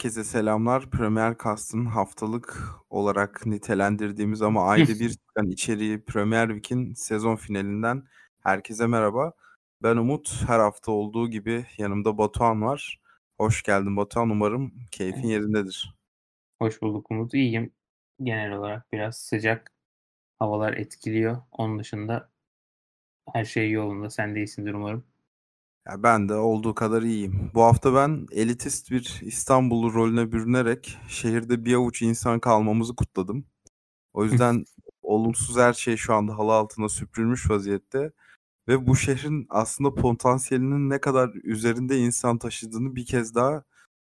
Herkese selamlar. Premier Cast'ın haftalık olarak nitelendirdiğimiz ama ayda bir çıkan içeriği Premier Week'in sezon finalinden herkese merhaba. Ben Umut. Her hafta olduğu gibi yanımda Batuhan var. Hoş geldin Batuhan. Umarım keyfin yerindedir. Hoş bulduk Umut. İyiyim. Genel olarak biraz sıcak havalar etkiliyor. Onun dışında her şey yolunda. Sen de iyisindir umarım. Ya ben de olduğu kadar iyiyim. Bu hafta ben elitist bir İstanbullu rolüne bürünerek şehirde bir avuç insan kalmamızı kutladım. O yüzden olumsuz her şey şu anda halı altına süpürülmüş vaziyette. Ve bu şehrin aslında potansiyelinin ne kadar üzerinde insan taşıdığını bir kez daha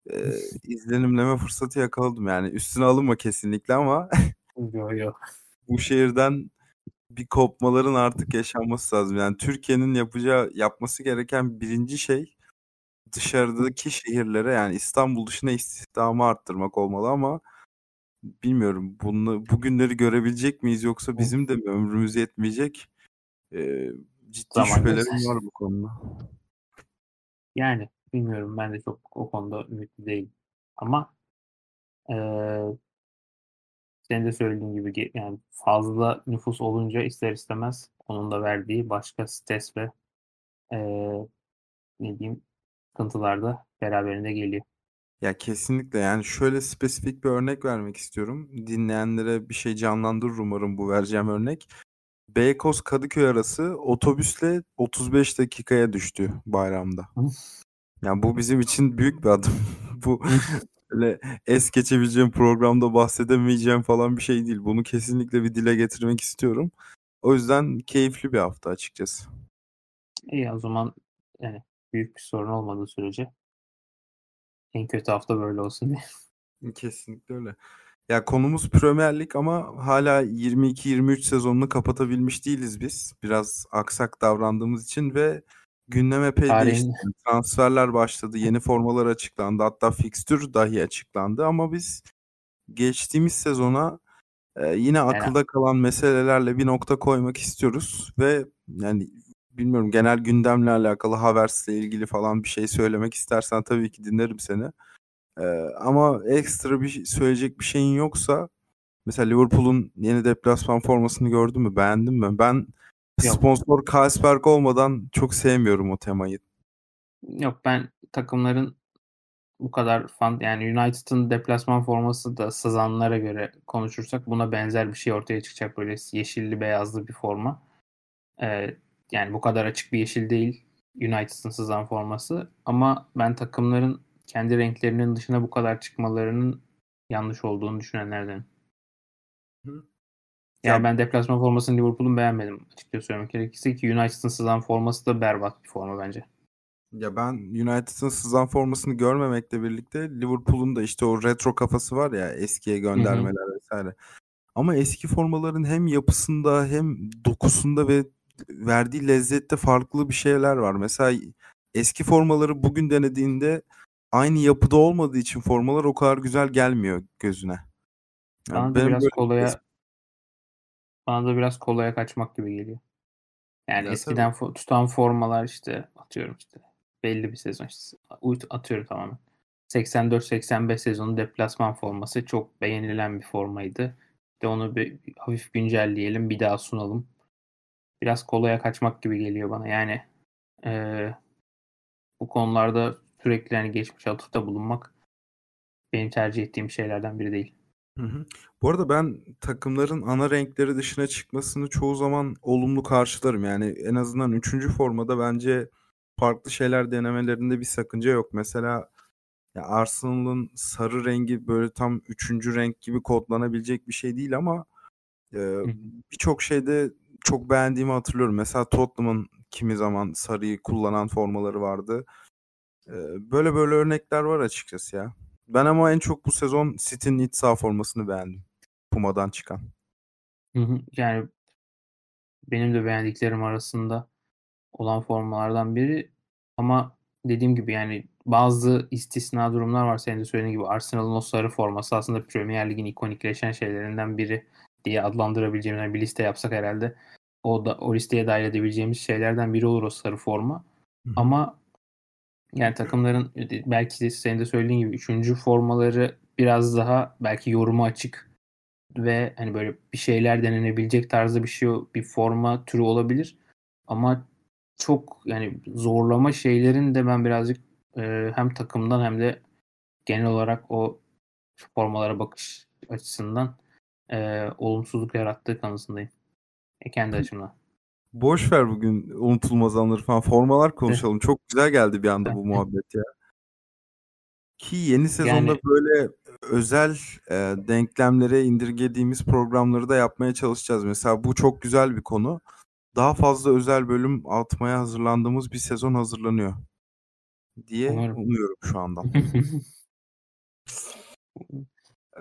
e, izlenimleme fırsatı yakaladım. Yani üstüne alınma kesinlikle ama Yok yok. bu şehirden bir kopmaların artık yaşanması lazım. Yani Türkiye'nin yapacağı yapması gereken birinci şey dışarıdaki şehirlere yani İstanbul dışına istihdamı arttırmak olmalı ama bilmiyorum bunu bugünleri görebilecek miyiz yoksa bizim de mi ömrümüz yetmeyecek? Ee, ciddi Zaman şüphelerim var bu konuda. Yani bilmiyorum ben de çok o konuda ümitli değilim. Ama eee senin de söylediğin gibi yani fazla nüfus olunca ister istemez onun da verdiği başka stres ve eee, ne diyeyim sıkıntılar da beraberinde geliyor. Ya kesinlikle yani şöyle spesifik bir örnek vermek istiyorum. Dinleyenlere bir şey canlandırır umarım bu vereceğim örnek. Beykoz Kadıköy arası otobüsle 35 dakikaya düştü bayramda. Yani bu bizim için büyük bir adım. bu öyle es geçebileceğim programda bahsedemeyeceğim falan bir şey değil. Bunu kesinlikle bir dile getirmek istiyorum. O yüzden keyifli bir hafta açıkçası. İyi o zaman yani büyük bir sorun olmadığı sürece en kötü hafta böyle olsun diye. Kesinlikle öyle. Ya konumuz Premier Lig ama hala 22-23 sezonunu kapatabilmiş değiliz biz. Biraz aksak davrandığımız için ve gündem epey Tarihin- değişti. Transferler başladı, yeni formalar açıklandı, hatta fikstür dahi açıklandı ama biz geçtiğimiz sezona e, yine akılda kalan meselelerle bir nokta koymak istiyoruz ve yani bilmiyorum genel gündemle alakalı Havertz'le ilgili falan bir şey söylemek istersen tabii ki dinlerim seni. Ee, ama ekstra bir şey- söyleyecek bir şeyin yoksa mesela Liverpool'un yeni deplasman formasını gördün mü? Beğendin mi? Ben Yok. sponsor Carlsberg olmadan çok sevmiyorum o temayı. Yok ben takımların bu kadar fan yani United'ın deplasman forması da sızanlara göre konuşursak buna benzer bir şey ortaya çıkacak böyle yeşilli beyazlı bir forma. Ee, yani bu kadar açık bir yeşil değil United'ın sızan forması ama ben takımların kendi renklerinin dışına bu kadar çıkmalarının yanlış olduğunu düşünenlerdenim. Hı. Yani Ya- ben deplasman formasını Liverpool'un beğenmedim açıkça söylemek gerekirse ki United'ın sızan forması da berbat bir forma bence. Ya ben United'ın sızan formasını görmemekle birlikte Liverpool'un da işte o retro kafası var ya eskiye göndermeler vesaire. Ama eski formaların hem yapısında hem dokusunda ve verdiği lezzette farklı bir şeyler var. Mesela eski formaları bugün denediğinde aynı yapıda olmadığı için formalar o kadar güzel gelmiyor gözüne. Yani Bana benim biraz böyle- kolaya bana da biraz kolaya kaçmak gibi geliyor. Yani Ya eskiden fo- tutan formalar işte atıyorum işte belli bir sezon işte atıyorum tamamen. 84-85 sezonu deplasman forması çok beğenilen bir formaydı. İşte onu bir, hafif güncelleyelim bir daha sunalım. Biraz kolaya kaçmak gibi geliyor bana. Yani eee, bu konularda sürekli yani geçmiş atıfta bulunmak benim tercih ettiğim şeylerden biri değil. Hı hı. Bu arada ben takımların ana renkleri dışına çıkmasını çoğu zaman olumlu karşılarım. Yani en azından üçüncü formada bence farklı şeyler denemelerinde bir sakınca yok. Mesela ya Arsenal'ın sarı rengi böyle tam üçüncü renk gibi kodlanabilecek bir şey değil ama e, birçok şeyde çok beğendiğimi hatırlıyorum. Mesela Tottenham'ın kimi zaman sarıyı kullanan formaları vardı. E, böyle böyle örnekler var açıkçası ya. Ben ama en çok bu sezon City'nin iç saha formasını beğendim. Puma'dan çıkan. Hı hı. Yani benim de beğendiklerim arasında olan formalardan biri ama dediğim gibi yani bazı istisna durumlar var senin de söylediğin gibi Arsenal'ın o sarı forması aslında Premier Lig'in ikonikleşen şeylerinden biri diye adlandırabileceğimiz yani bir liste yapsak herhalde o da o listeye dahil edebileceğimiz şeylerden biri olur o sarı forma. Hı-hı. Ama yani takımların belki de senin de söylediğin gibi üçüncü formaları biraz daha belki yoruma açık ve hani böyle bir şeyler denenebilecek tarzda bir şey bir forma türü olabilir. Ama çok yani zorlama şeylerin de ben birazcık e, hem takımdan hem de genel olarak o formalara bakış açısından e, olumsuzluk yarattığı kanısındayım. E, kendi açımdan. Boş ver bugün unutulmaz anları falan. Formalar konuşalım. Evet. Çok güzel geldi bir anda bu muhabbet ya. Ki yeni sezonda yani, böyle özel e, denklemlere indirgediğimiz programları da yapmaya çalışacağız. Mesela bu çok güzel bir konu. Daha fazla özel bölüm atmaya hazırlandığımız bir sezon hazırlanıyor diye Umarım. umuyorum şu andan.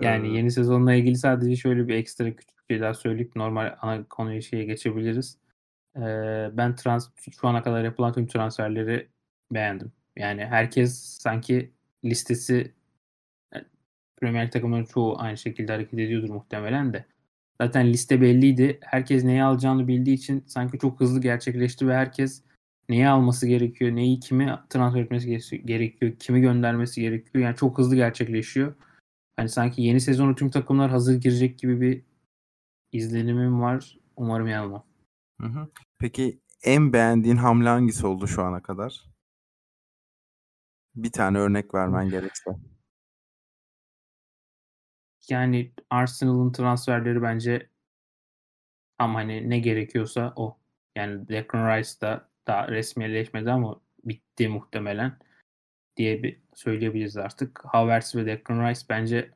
yani yeni sezonla ilgili sadece şöyle bir ekstra küçük şeyler söyleyip normal ana konuya şeye geçebiliriz. Ee, ben trans şu ana kadar yapılan tüm transferleri beğendim. Yani herkes sanki listesi Premier Lig takımları çoğu aynı şekilde hareket ediyordur muhtemelen de. Zaten liste belliydi. Herkes neyi alacağını bildiği için sanki çok hızlı gerçekleşti ve herkes neyi alması gerekiyor, neyi kimi transfer etmesi gerekiyor, kimi göndermesi gerekiyor. Yani çok hızlı gerçekleşiyor. Hani sanki yeni sezonu tüm takımlar hazır girecek gibi bir izlenimim var. Umarım yanılmam. Peki en beğendiğin hamle hangisi oldu şu ana kadar? Bir tane örnek vermen gerekse. Yani Arsenal'ın transferleri bence tam hani ne gerekiyorsa o. Yani Declan Rice da daha resmileşmedi ama bitti muhtemelen diye bir söyleyebiliriz artık. Havertz ve Declan Rice bence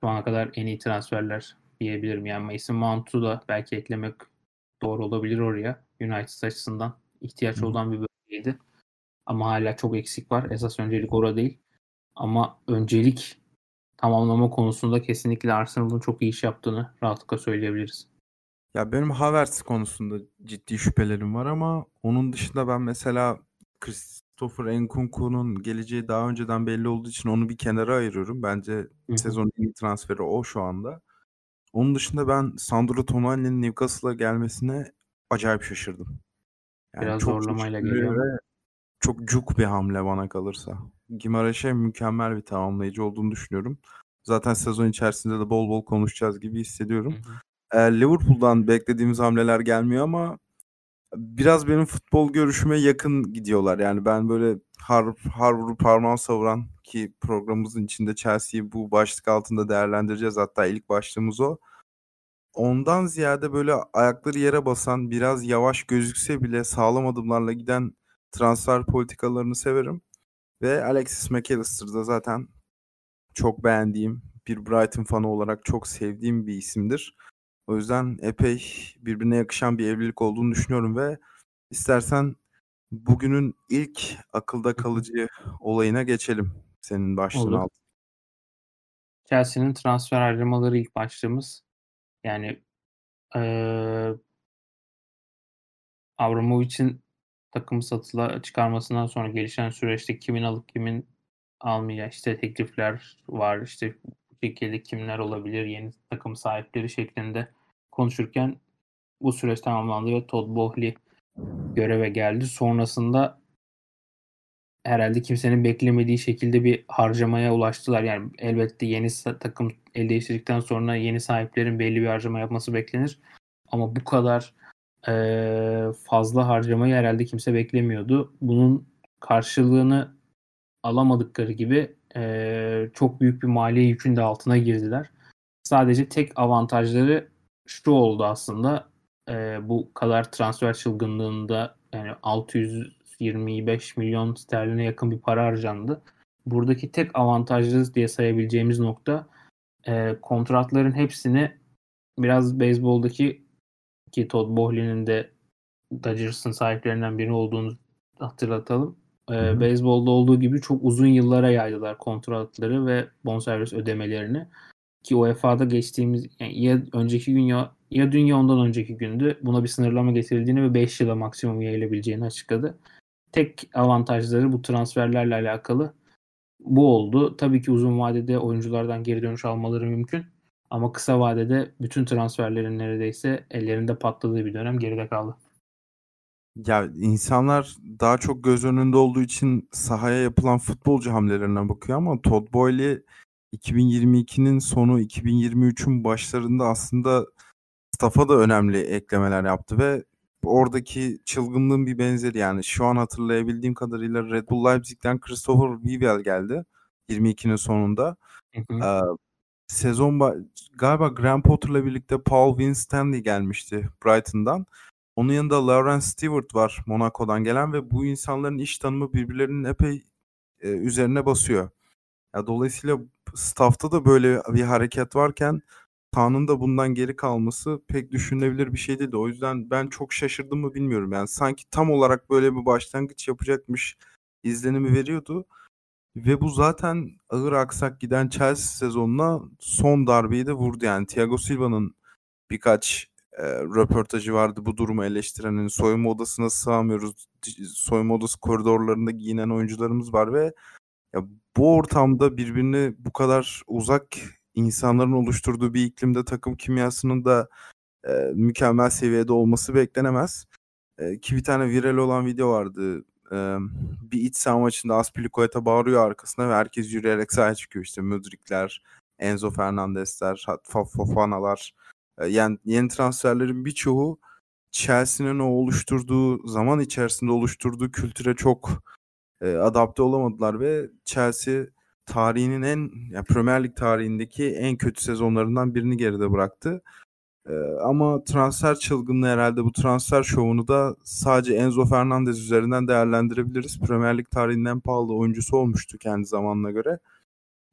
şu ana kadar en iyi transferler diyebilirim. Yani Mason Mount'u da belki eklemek doğru olabilir oraya. United açısından ihtiyaç olan bir bölgeydi. Ama hala çok eksik var. Esas öncelik orada değil. Ama öncelik tamamlama konusunda kesinlikle Arsenal'ın çok iyi iş yaptığını rahatlıkla söyleyebiliriz. Ya benim Havertz konusunda ciddi şüphelerim var ama onun dışında ben mesela Christopher Nkunku'nun geleceği daha önceden belli olduğu için onu bir kenara ayırıyorum. Bence sezonun en iyi transferi o şu anda. Onun dışında ben Sandro Tonali'nin Newcastle'a gelmesine acayip şaşırdım. Yani Biraz çok zorlamayla geliyor. Ve çok cuk bir hamle bana kalırsa. Gimareş'e mükemmel bir tamamlayıcı olduğunu düşünüyorum. Zaten sezon içerisinde de bol bol konuşacağız gibi hissediyorum. Hı hı. Liverpool'dan beklediğimiz hamleler gelmiyor ama biraz benim futbol görüşüme yakın gidiyorlar. Yani ben böyle har, har vurup parmağı savuran ki programımızın içinde Chelsea'yi bu başlık altında değerlendireceğiz. Hatta ilk başlığımız o. Ondan ziyade böyle ayakları yere basan, biraz yavaş gözükse bile sağlam adımlarla giden transfer politikalarını severim. Ve Alexis McAllister'da zaten çok beğendiğim, bir Brighton fanı olarak çok sevdiğim bir isimdir. O yüzden epey birbirine yakışan bir evlilik olduğunu düşünüyorum ve istersen bugünün ilk akılda kalıcı olayına geçelim senin başlığın altında. Chelsea'nin transfer harcamaları ilk başlığımız. Yani ee, Abramovich'in takımı satıla çıkarmasından sonra gelişen süreçte kimin alıp kimin almayacağı işte teklifler var. İşte bu şekilde kimler olabilir yeni takım sahipleri şeklinde konuşurken bu süreç tamamlandı ve Todd Bohley göreve geldi. Sonrasında herhalde kimsenin beklemediği şekilde bir harcamaya ulaştılar. Yani elbette yeni takım el değiştirdikten sonra yeni sahiplerin belli bir harcama yapması beklenir. Ama bu kadar e, fazla harcamayı herhalde kimse beklemiyordu. Bunun karşılığını alamadıkları gibi e, çok büyük bir maliye yükün de altına girdiler. Sadece tek avantajları şu oldu aslında e, bu kadar transfer çılgınlığında yani 625 milyon sterline yakın bir para harcandı. Buradaki tek avantajlı diye sayabileceğimiz nokta e, kontratların hepsini biraz beyzboldaki ki Todd Bohley'nin de Dodgers'ın sahiplerinden biri olduğunu hatırlatalım. E, beyzbolda olduğu gibi çok uzun yıllara yaydılar kontratları ve bonservis ödemelerini. Ki UEFA'da geçtiğimiz yani ya önceki gün ya, ya dün ya ondan önceki gündü buna bir sınırlama getirildiğini ve 5 yıla maksimum yayılabileceğini açıkladı. Tek avantajları bu transferlerle alakalı bu oldu. Tabii ki uzun vadede oyunculardan geri dönüş almaları mümkün. Ama kısa vadede bütün transferlerin neredeyse ellerinde patladığı bir dönem geride kaldı. Ya insanlar daha çok göz önünde olduğu için sahaya yapılan futbolcu hamlelerine bakıyor ama Todd Boehly 2022'nin sonu 2023'ün başlarında aslında staff'a da önemli eklemeler yaptı ve oradaki çılgınlığın bir benzeri yani şu an hatırlayabildiğim kadarıyla Red Bull Leipzig'ten Christopher Wiewel geldi 22'nin sonunda. Hı hı. Sezon galiba Graham Potter'la birlikte Paul Winstanley gelmişti Brighton'dan. Onun yanında Lawrence Stewart var Monaco'dan gelen ve bu insanların iş tanımı birbirlerinin epey e, üzerine basıyor. Ya dolayısıyla staff'ta da böyle bir hareket varken Kaan'ın da bundan geri kalması pek düşünülebilir bir şey değildi. O yüzden ben çok şaşırdım mı bilmiyorum. Yani sanki tam olarak böyle bir başlangıç yapacakmış izlenimi veriyordu. Ve bu zaten ağır aksak giden Chelsea sezonuna son darbeyi de vurdu. Yani Thiago Silva'nın birkaç e, röportajı vardı bu durumu eleştiren. Yani soyunma odasına sığamıyoruz. Soyunma odası koridorlarında giyinen oyuncularımız var ve ya bu ortamda birbirine bu kadar uzak insanların oluşturduğu bir iklimde takım kimyasının da e, mükemmel seviyede olması beklenemez. E, ki bir tane viral olan video vardı. E, bir iç saha maçında Aspilicueta bağırıyor arkasına ve herkes yürüyerek sahaya çıkıyor. İşte Mudrikler, Enzo Fernandezler, Fofana'lar. E, yani yeni transferlerin birçoğu Chelsea'nin o oluşturduğu zaman içerisinde oluşturduğu kültüre çok e, adapte olamadılar ve Chelsea tarihinin en yani Premier Lig tarihindeki en kötü sezonlarından birini geride bıraktı. Ee, ama transfer çılgınlığı herhalde bu transfer şovunu da sadece Enzo Fernandez üzerinden değerlendirebiliriz. Premier Lig tarihinin en pahalı oyuncusu olmuştu kendi zamanına göre.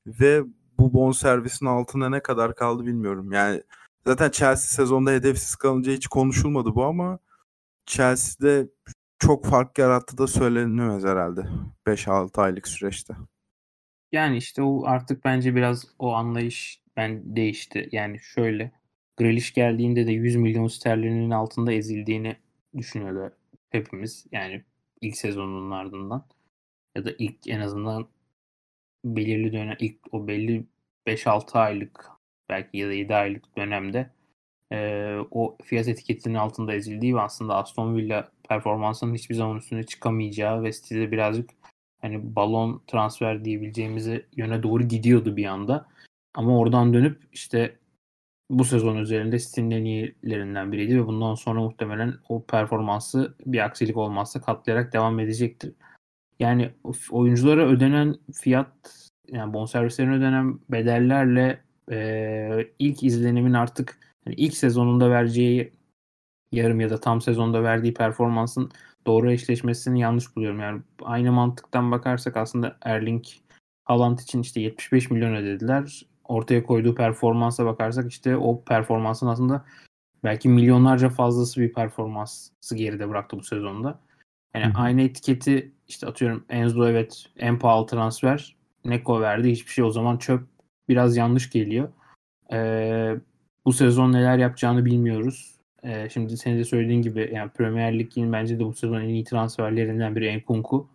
Ve bu bon servisin altına ne kadar kaldı bilmiyorum. Yani zaten Chelsea sezonda hedefsiz kalınca hiç konuşulmadı bu ama Chelsea'de çok fark yarattı da söylenemez herhalde 5-6 aylık süreçte. Yani işte o artık bence biraz o anlayış ben değişti. Yani şöyle Grealish geldiğinde de 100 milyon sterlinin altında ezildiğini düşünüyordu hepimiz. Yani ilk sezonun ardından ya da ilk en azından belirli dönem ilk o belli 5-6 aylık belki ya da 7 aylık dönemde e, o fiyat etiketinin altında ezildiği ve aslında Aston Villa performansının hiçbir zaman üstüne çıkamayacağı ve City'de birazcık hani balon transfer diyebileceğimiz yöne doğru gidiyordu bir anda. Ama oradan dönüp işte bu sezon üzerinde City'nin en iyilerinden biriydi ve bundan sonra muhtemelen o performansı bir aksilik olmazsa katlayarak devam edecektir. Yani oyunculara ödenen fiyat yani bonservislerine ödenen bedellerle e, ilk izlenimin artık yani ilk sezonunda vereceği yarım ya da tam sezonda verdiği performansın doğru eşleşmesini yanlış buluyorum. Yani aynı mantıktan bakarsak aslında Erling Haaland için işte 75 milyon ödediler. Ortaya koyduğu performansa bakarsak işte o performansın aslında belki milyonlarca fazlası bir performansı geride bıraktı bu sezonda. Yani Hı. aynı etiketi işte atıyorum Enzo evet en pahalı transfer. Neko verdi hiçbir şey o zaman çöp biraz yanlış geliyor. Ee, bu sezon neler yapacağını bilmiyoruz. Ee, şimdi senin de söylediğin gibi yani Premier Lig'in bence de bu sezon en iyi transferlerinden biri Enkunku.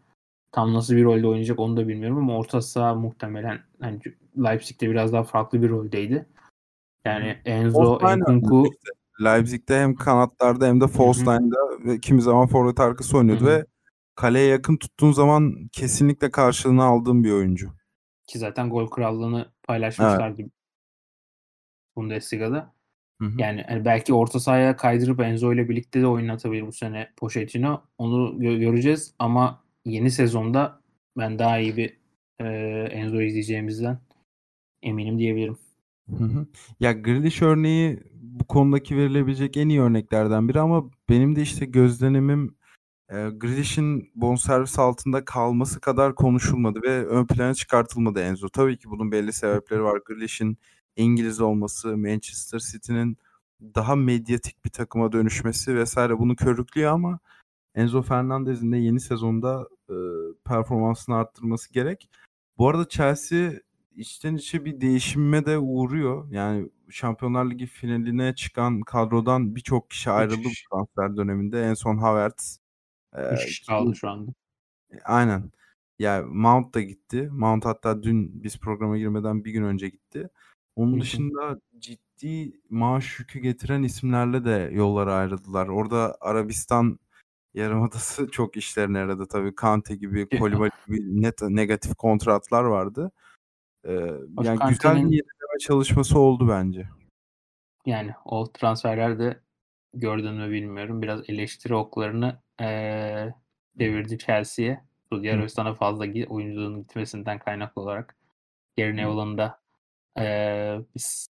Tam nasıl bir rolde oynayacak onu da bilmiyorum ama orta saha muhtemelen hani Leipzig'te biraz daha farklı bir roldeydi. Yani Enzo, Enkunku Leipzig'te hem kanatlarda hem de false line'da ve kimi zaman forvet arkası oynuyordu Hı-hı. ve kaleye yakın tuttuğun zaman kesinlikle karşılığını aldığım bir oyuncu. Ki zaten gol krallığını paylaşmışlardı evet. Bundesliga'da. Hı hı. Yani hani belki orta sahaya kaydırıp Enzo ile birlikte de oynatabilir bu sene Pochettino. Onu gö- göreceğiz ama yeni sezonda ben daha iyi bir e, Enzo izleyeceğimizden eminim diyebilirim. Hı hı. Ya Grealish örneği bu konudaki verilebilecek en iyi örneklerden biri ama benim de işte gözlemim e, Grealish'in bonservis altında kalması kadar konuşulmadı ve ön plana çıkartılmadı Enzo. Tabii ki bunun belli sebepleri var. Grealish'in İngiliz olması, Manchester City'nin daha medyatik bir takıma dönüşmesi vesaire bunu körüklüyor ama Enzo Fernandez'in de yeni sezonda e, performansını arttırması gerek. Bu arada Chelsea içten içe bir değişime de uğruyor. Yani Şampiyonlar Ligi finaline çıkan kadrodan birçok kişi ayrıldı bu transfer döneminde. En son Havertz. E, kaldı şu anda. Aynen. Yani Mount da gitti. Mount hatta dün biz programa girmeden bir gün önce gitti. Onun dışında ciddi maaş yükü getiren isimlerle de yollara ayrıldılar. Orada Arabistan Yarımadası çok işlerine yaradı tabii. Kante gibi, Koulibaly gibi net negatif kontratlar vardı. Eee, yani güzel bir yenileme çalışması oldu bence. Yani o transferlerde gördün mü bilmiyorum. Biraz eleştiri oklarını eee çevirdi Chelsea'ye. Suudi Arabistan'a fazla oyuncunun gitmesinden kaynaklı olarak. Gary Neville'ın da eee biz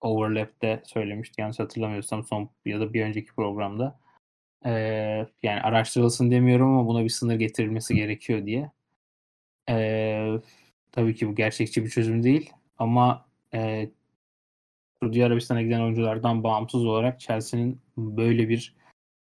Overlap'te söylemiştik yanlış hatırlamıyorsam son ya da bir önceki programda. Eee, yani araştırılsın demiyorum ama buna bir sınır getirilmesi gerekiyor diye. Eee, tabii ki bu gerçekçi bir çözüm değil ama eee Suudi Arabistan'a giden oyunculardan bağımsız olarak Chelsea'nin böyle bir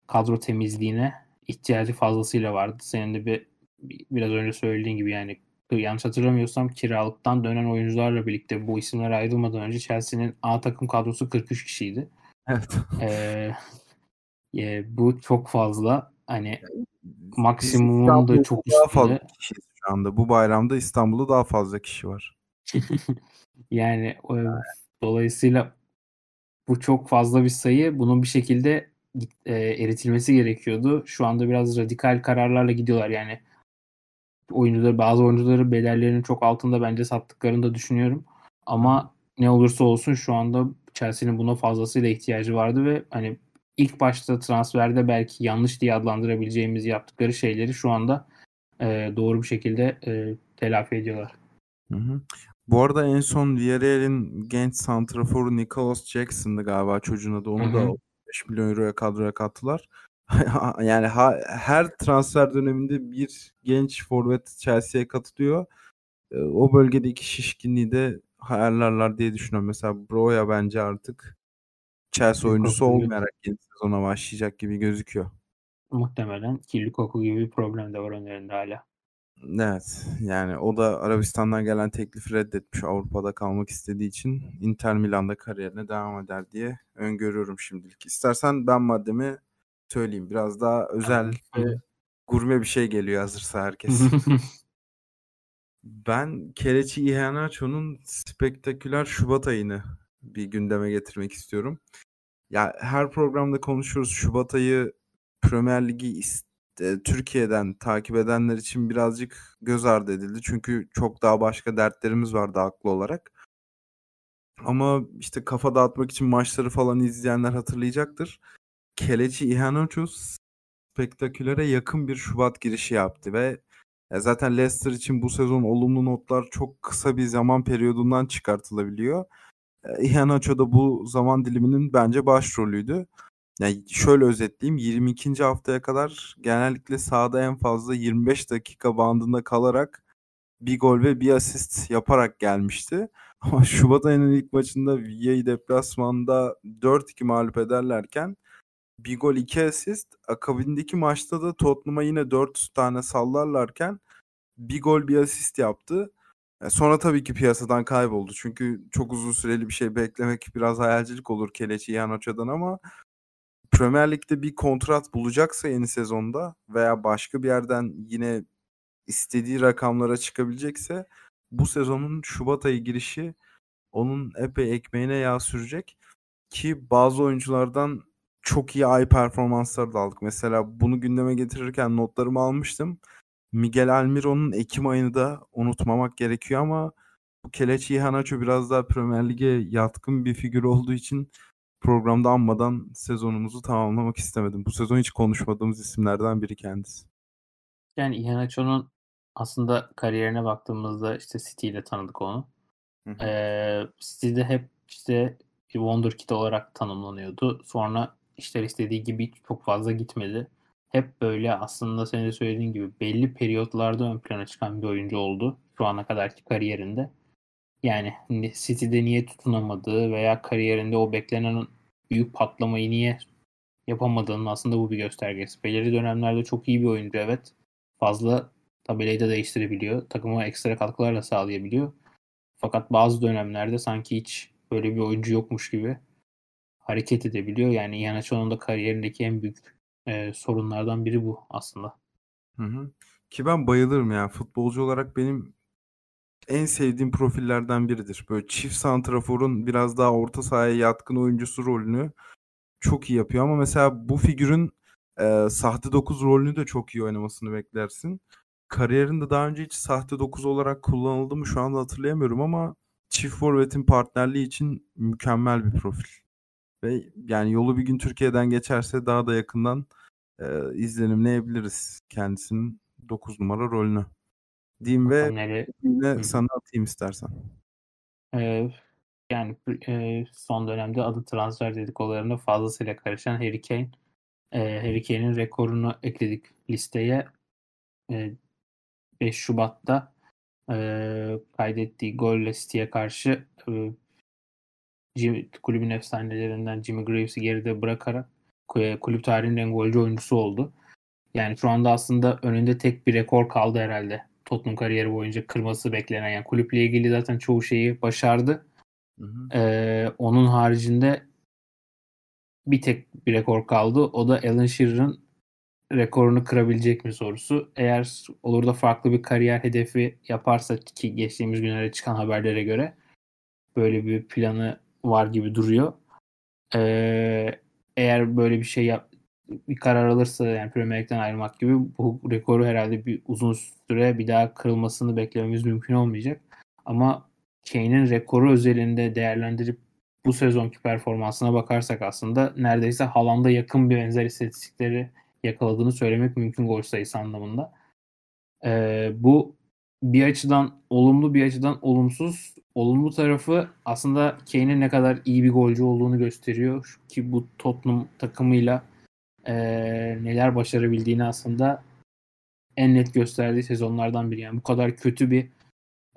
kadro temizliğine ihtiyacı fazlasıyla vardı. Senin de bir, bir biraz önce söylediğin gibi yani yanlış hatırlamıyorsam kiralıktan dönen oyuncularla birlikte bu isimler ayrılmadan önce Chelsea'nin A takım kadrosu 43 kişiydi. Evet. Ee, e, bu çok fazla. Hani maksimumun da çok üstünde. Fazla şu anda. Bu bayramda İstanbul'da daha fazla kişi var. yani e, dolayısıyla bu çok fazla bir sayı. Bunun bir şekilde e, eritilmesi gerekiyordu. Şu anda biraz radikal kararlarla gidiyorlar. Yani oyuncuları bazı oyuncuları bedellerinin çok altında bence sattıklarını da düşünüyorum. Ama ne olursa olsun şu anda Chelsea'nin buna fazlasıyla ihtiyacı vardı ve hani ilk başta transferde belki yanlış diye adlandırabileceğimiz yaptıkları şeyleri şu anda e, doğru bir şekilde e, telafi ediyorlar. Hı hı. Bu arada en son Villarreal'in genç santraforu Nicholas Jackson'dı galiba çocuğun adı. Onu Hı-hı. da 5 milyon euroya kadroya kattılar. yani ha, her transfer döneminde bir genç forvet Chelsea'ye katılıyor. E, o bölgedeki şişkinliği de ayarlarlar diye düşünüyorum. Mesela Broya bence artık Chelsea oyuncusu olmayarak yeni sezona başlayacak gibi gözüküyor. Muhtemelen ki Lukaku gibi bir problem de var önlerinde hala. Evet, yani o da Arabistan'dan gelen teklifi reddetmiş Avrupa'da kalmak istediği için Inter Milan'da kariyerine devam eder diye öngörüyorum şimdilik. İstersen ben maddemi söyleyeyim. Biraz daha özel ve gurme bir şey geliyor hazırsa herkes. ben Kelechi Iheanacho'nun spektaküler Şubat ayını bir gündeme getirmek istiyorum. Ya her programda konuşuyoruz Şubat ayı Premier Ligi e, Türkiye'den takip edenler için birazcık göz ardı edildi. Çünkü çok daha başka dertlerimiz vardı haklı olarak. Ama işte kafa dağıtmak için maçları falan izleyenler hatırlayacaktır. Kelechi Iheanacho spektakülere yakın bir Şubat girişi yaptı ve zaten Leicester için bu sezon olumlu notlar çok kısa bir zaman periyodundan çıkartılabiliyor. Iheanacho da bu zaman diliminin bence başrolüydü. Yani şöyle özetleyeyim 22. haftaya kadar genellikle sahada en fazla 25 dakika bandında kalarak bir gol ve bir asist yaparak gelmişti. Ama Şubat ayının ilk maçında Villa'yı deplasmanda 4-2 mağlup ederlerken bir gol iki asist. Akabindeki maçta da Tottenham'a yine 4 tane sallarlarken bir gol bir asist yaptı. E, sonra tabii ki piyasadan kayboldu. Çünkü çok uzun süreli bir şey beklemek biraz hayalcilik olur Kelechi Iheanacho'dan ama Premier Lig'de bir kontrat bulacaksa yeni sezonda veya başka bir yerden yine istediği rakamlara çıkabilecekse bu sezonun Şubat ayı girişi onun epey ekmeğine yağ sürecek ki bazı oyunculardan çok iyi ay performansları da aldık. Mesela bunu gündeme getirirken notlarımı almıştım. Miguel Almiron'un Ekim ayını da unutmamak gerekiyor ama bu Kelechi Iheanacho biraz daha Premier Lig'e yatkın bir figür olduğu için programda anmadan sezonumuzu tamamlamak istemedim. Bu sezon hiç konuşmadığımız isimlerden biri kendisi. Yani Iheanacho'nun aslında kariyerine baktığımızda işte City ile tanıdık onu. Hı hı. Ee, City'de hep işte bir wonderkid olarak tanımlanıyordu. Sonra işler istediği gibi çok fazla gitmedi. Hep böyle aslında senin de söylediğin gibi belli periyotlarda ön plana çıkan bir oyuncu oldu şu ana kadarki kariyerinde. Yani City'de niye tutunamadığı veya kariyerinde o beklenen büyük patlamayı niye yapamadığının aslında bu bir göstergesi. Belirli dönemlerde çok iyi bir oyuncu evet. Fazla tabelayı da değiştirebiliyor. Takıma ekstra katkılar da sağlayabiliyor. Fakat bazı dönemlerde sanki hiç böyle bir oyuncu yokmuş gibi hareket edebiliyor. Yani Yanaço'nun da kariyerindeki en büyük e, sorunlardan biri bu aslında. Hı hı. Ki ben bayılırım ya. Futbolcu olarak benim en sevdiğim profillerden biridir. Böyle çift santraforun biraz daha orta sahaya yatkın oyuncusu rolünü çok iyi yapıyor ama mesela bu figürün e, sahte 9 rolünü de çok iyi oynamasını beklersin. Kariyerinde daha önce hiç sahte 9 olarak kullanıldı mı şu anda hatırlayamıyorum ama çift forvetin partnerliği için mükemmel bir profil. Ve yani yolu bir gün Türkiye'den geçerse daha da yakından e, izlenimleyebiliriz kendisinin 9 numara rolünü. Diyeyim ve yine sana atayım istersen. Ee, yani e, son dönemde adı transfer dedikolarında fazlasıyla karışan Harry Kane. E, Harry Kane'in rekorunu ekledik listeye. E, 5 Şubat'ta e, kaydettiği golle City'ye karşı e, Jimmy, kulübün efsanelerinden Jimmy Graves'i geride bırakarak kulüp tarihinin en golcü oyuncusu oldu. Yani şu anda aslında önünde tek bir rekor kaldı herhalde. Tottenham kariyeri boyunca kırması beklenen. Yani kulüple ilgili zaten çoğu şeyi başardı. Hı hı. Ee, onun haricinde bir tek bir rekor kaldı. O da Alan Shearer'ın rekorunu kırabilecek mi sorusu. Eğer olur da farklı bir kariyer hedefi yaparsa ki geçtiğimiz günlerde çıkan haberlere göre böyle bir planı var gibi duruyor. Ee, eğer böyle bir şey yap, bir karar alırsa yani Premier League'den ayrılmak gibi bu rekoru herhalde bir uzun süre bir daha kırılmasını beklememiz mümkün olmayacak. Ama Kane'in rekoru özelinde değerlendirip bu sezonki performansına bakarsak aslında neredeyse Haaland'a yakın bir benzer istatistikleri yakaladığını söylemek mümkün gol sayısı anlamında. Ee, bu bir açıdan olumlu bir açıdan olumsuz. Olumlu tarafı aslında Kane'in ne kadar iyi bir golcü olduğunu gösteriyor ki bu Tottenham takımıyla e, neler başarabildiğini aslında en net gösterdiği sezonlardan biri. Yani bu kadar kötü bir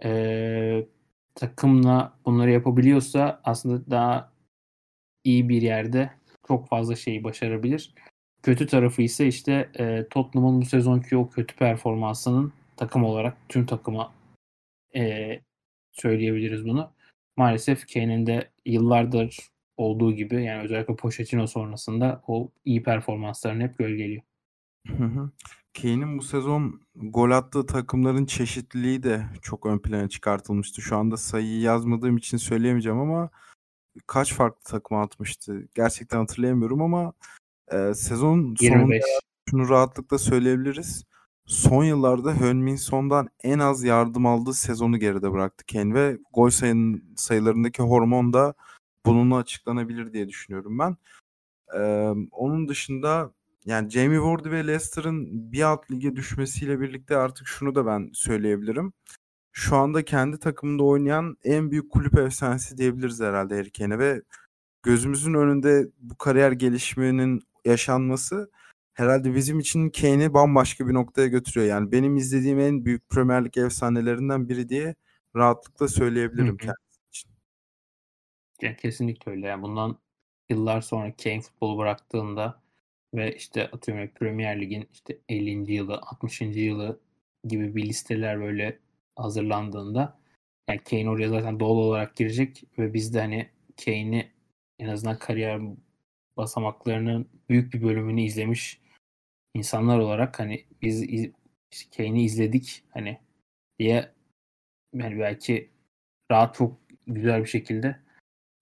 e, takımla bunları yapabiliyorsa aslında daha iyi bir yerde çok fazla şeyi başarabilir. Kötü tarafı ise işte e, Tottenham'ın bu sezonki o kötü performansının takım olarak tüm takıma e, söyleyebiliriz bunu. Maalesef Kane'in de yıllardır olduğu gibi yani özellikle Pochettino sonrasında o iyi performanslarını hep gölgeliyor. Kane'in bu sezon gol attığı takımların çeşitliliği de çok ön plana çıkartılmıştı. Şu anda sayıyı yazmadığım için söyleyemeyeceğim ama kaç farklı takım atmıştı? Gerçekten hatırlayamıyorum ama e, sezon 25. sonunda şunu rahatlıkla söyleyebiliriz. Son yıllarda Heung-min Son'dan en az yardım aldığı sezonu geride bıraktı Kane ve gol sayın, sayılarındaki hormon da bununla açıklanabilir diye düşünüyorum ben. Ee, onun dışında yani Jamie Vardy ve Leicester'ın bir alt lige düşmesiyle birlikte artık şunu da ben söyleyebilirim. Şu anda kendi takımında oynayan en büyük kulüp efsanesi diyebiliriz herhalde Harry Kane'e ve gözümüzün önünde bu kariyer gelişmenin yaşanması herhalde bizim için Kane'i bambaşka bir noktaya götürüyor. Yani benim izlediğim en büyük Premier Lig efsanelerinden biri diye rahatlıkla söyleyebilirim için. Yani kesinlikle öyle. Yani bundan yıllar sonra Kane futbolu bıraktığında ve işte atıyorum Premier Lig'in işte 50. yılı, 60. yılı gibi bir listeler böyle hazırlandığında yani Kane oraya zaten doğal olarak girecek ve biz de hani Kane'i en azından kariyer basamaklarının büyük bir bölümünü izlemiş insanlar olarak hani biz iz, işte Kane'i izledik hani diye yani belki rahat çok güzel bir şekilde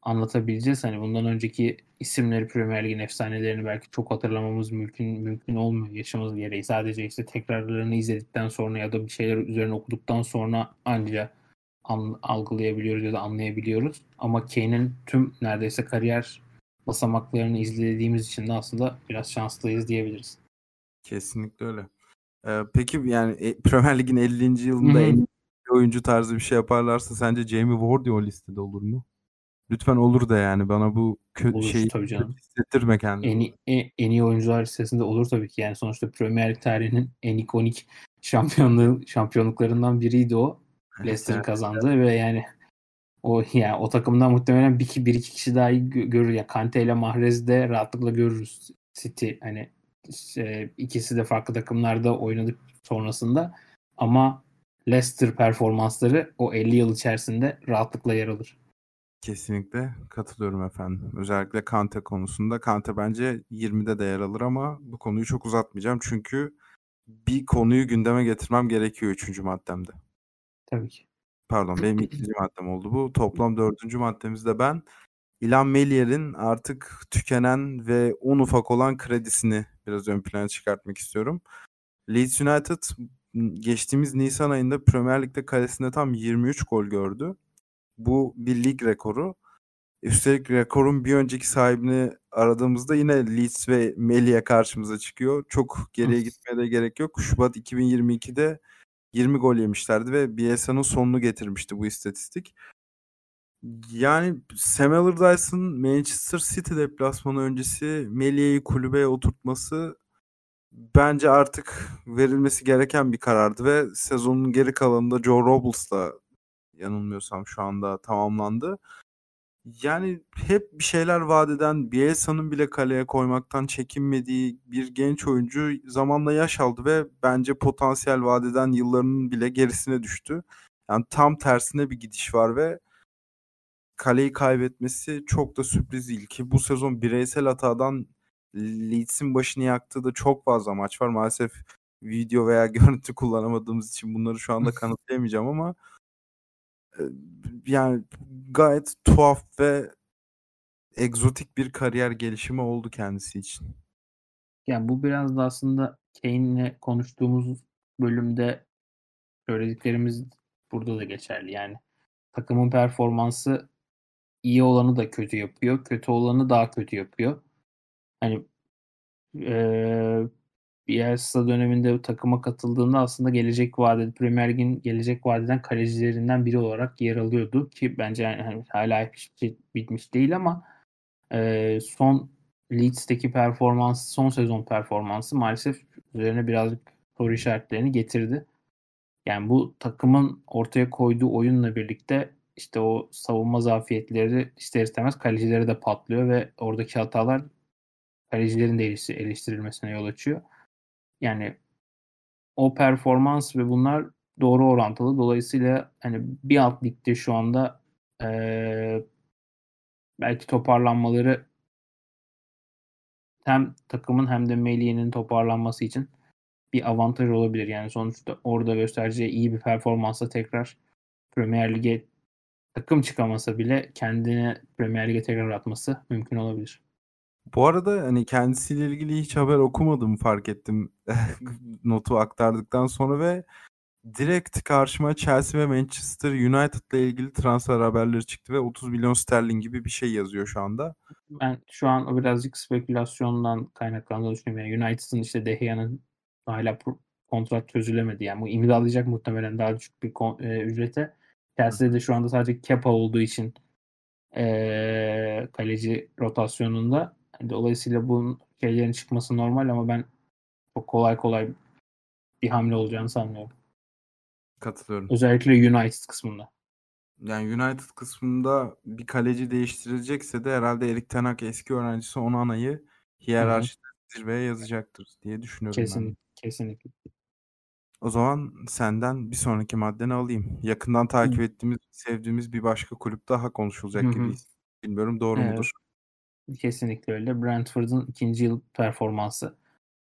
anlatabileceğiz. Hani bundan önceki isimleri Premier Lig'in efsanelerini belki çok hatırlamamız mümkün mümkün olmuyor yaşamız gereği. Sadece işte tekrarlarını izledikten sonra ya da bir şeyler üzerine okuduktan sonra ancak an, algılayabiliyoruz ya da anlayabiliyoruz. Ama Kane'in tüm neredeyse kariyer basamaklarını izlediğimiz için de aslında biraz şanslıyız diyebiliriz. Kesinlikle öyle. Ee, peki yani e, Premier Lig'in 50. yılında en iyi oyuncu tarzı bir şey yaparlarsa sence Jamie Vardy o listede olur mu? Lütfen olur da yani bana bu kötü şey hissettirme kendini. En, en, en iyi oyuncular listesinde olur tabii ki. Yani sonuçta Premier Lig tarihinin en ikonik şampiyonluğu şampiyonluklarından biriydi o. Leicester'ın kazandığı ve yani o yani o takımdan muhtemelen bir, bir iki kişi daha iyi görür. Yani Kante ile Mahrez de rahatlıkla görürüz City hani e, ikisi de farklı takımlarda oynadık sonrasında ama Leicester performansları o 50 yıl içerisinde rahatlıkla yer alır. Kesinlikle katılıyorum efendim. Özellikle Kante konusunda. Kante bence 20'de de yer alır ama bu konuyu çok uzatmayacağım. Çünkü bir konuyu gündeme getirmem gerekiyor 3. maddemde. Tabii ki. pardon benim ikinci maddem oldu bu. Toplam dördüncü maddemizde ben Ilan Melier'in artık tükenen ve un ufak olan kredisini biraz ön plana çıkartmak istiyorum. Leeds United geçtiğimiz Nisan ayında Premier Lig'de kalesinde tam 23 gol gördü. Bu bir lig rekoru. Üstelik rekorun bir önceki sahibini aradığımızda yine Leeds ve Melia karşımıza çıkıyor. Çok geriye gitmeye de gerek yok. Şubat 2022'de 20 gol yemişlerdi ve Bielsa'nın sonunu getirmişti bu istatistik. Yani Sam Allardyce'ın Manchester City deplasmanı öncesi Melia'yı kulübeye oturtması bence artık verilmesi gereken bir karardı ve sezonun geri kalanında Joe Robles'la yanılmıyorsam şu anda tamamlandı. Yani hep bir şeyler vaat eden Bielsa'nın bile kaleye koymaktan çekinmediği bir genç oyuncu zamanla yaş aldı ve bence potansiyel vaat eden yıllarının bile gerisine düştü. Yani tam tersine bir gidiş var ve kaleyi kaybetmesi çok da sürpriz değil ki bu sezon bireysel hatadan Leeds'in başını yaktığı da çok fazla maç var. Maalesef video veya görüntü kullanamadığımız için bunları şu anda kanıtlayamayacağım ama yani gayet tuhaf ve egzotik bir kariyer gelişimi oldu kendisi için. Yani bu biraz da aslında Kane'le konuştuğumuz bölümde söylediklerimiz burada da geçerli. Yani takımın performansı iyi olanı da kötü yapıyor. Kötü olanı daha kötü yapıyor. Hani ee, Bielsa döneminde takıma katıldığında aslında gelecek vadede Premier Lig'in gelecek vadeden kalecilerinden biri olarak yer alıyordu ki bence yani hani hala hiçbir şey bitmiş değil ama e, son Leeds'teki performans, son sezon performansı maalesef üzerine birazcık soru işaretlerini getirdi. Yani bu takımın ortaya koyduğu oyunla birlikte işte o savunma zafiyetleri ister istemez kalecileri de patlıyor ve oradaki hatalar kalecilerin de eleştirilmesine yol açıyor. Yani o performans ve bunlar doğru orantılı. Dolayısıyla hani bir alt ligde şu anda ee, belki toparlanmaları hem takımın hem de Melih'in toparlanması için bir avantaj olabilir. Yani sonuçta orada göstereceği iyi bir performansla tekrar Premier Lig'e takım çıkamasa bile kendini Premier Lig'e tekrar atması mümkün olabilir. Bu arada hani kendisiyle ilgili hiç haber okumadım fark ettim notu aktardıktan sonra ve direkt karşıma Chelsea ve Manchester United'la ilgili transfer haberleri çıktı ve 30 milyon sterlin gibi bir şey yazıyor şu anda. Ben şu an o birazcık spekülasyondan kaynaklandığını düşünüyorum. Yani United'ın işte De Gea'nın hala kontrat çözülemedi. Yani bu imzalayacak muhtemelen daha düşük bir e, ücrete. Chelsea'de de şu anda sadece Kepa olduğu için e, kaleci rotasyonunda Dolayısıyla bunun şeylerin çıkması normal ama ben çok kolay kolay bir hamle olacağını sanmıyorum. Katılıyorum. Özellikle United kısmında. Yani United kısmında bir kaleci değiştirilecekse de herhalde Erik Ten Hag eski öğrencisi Onana'yı hiyerarşide zirveye yazacaktır diye düşünüyorum Kesin, ben. Kesinlikle. O zaman senden bir sonraki maddeni alayım. Yakından takip ettiğimiz, sevdiğimiz bir başka kulüp daha konuşulacak gibi. Bilmiyorum doğru evet. mudur? Kesinlikle öyle. Brentford'un ikinci yıl performansı.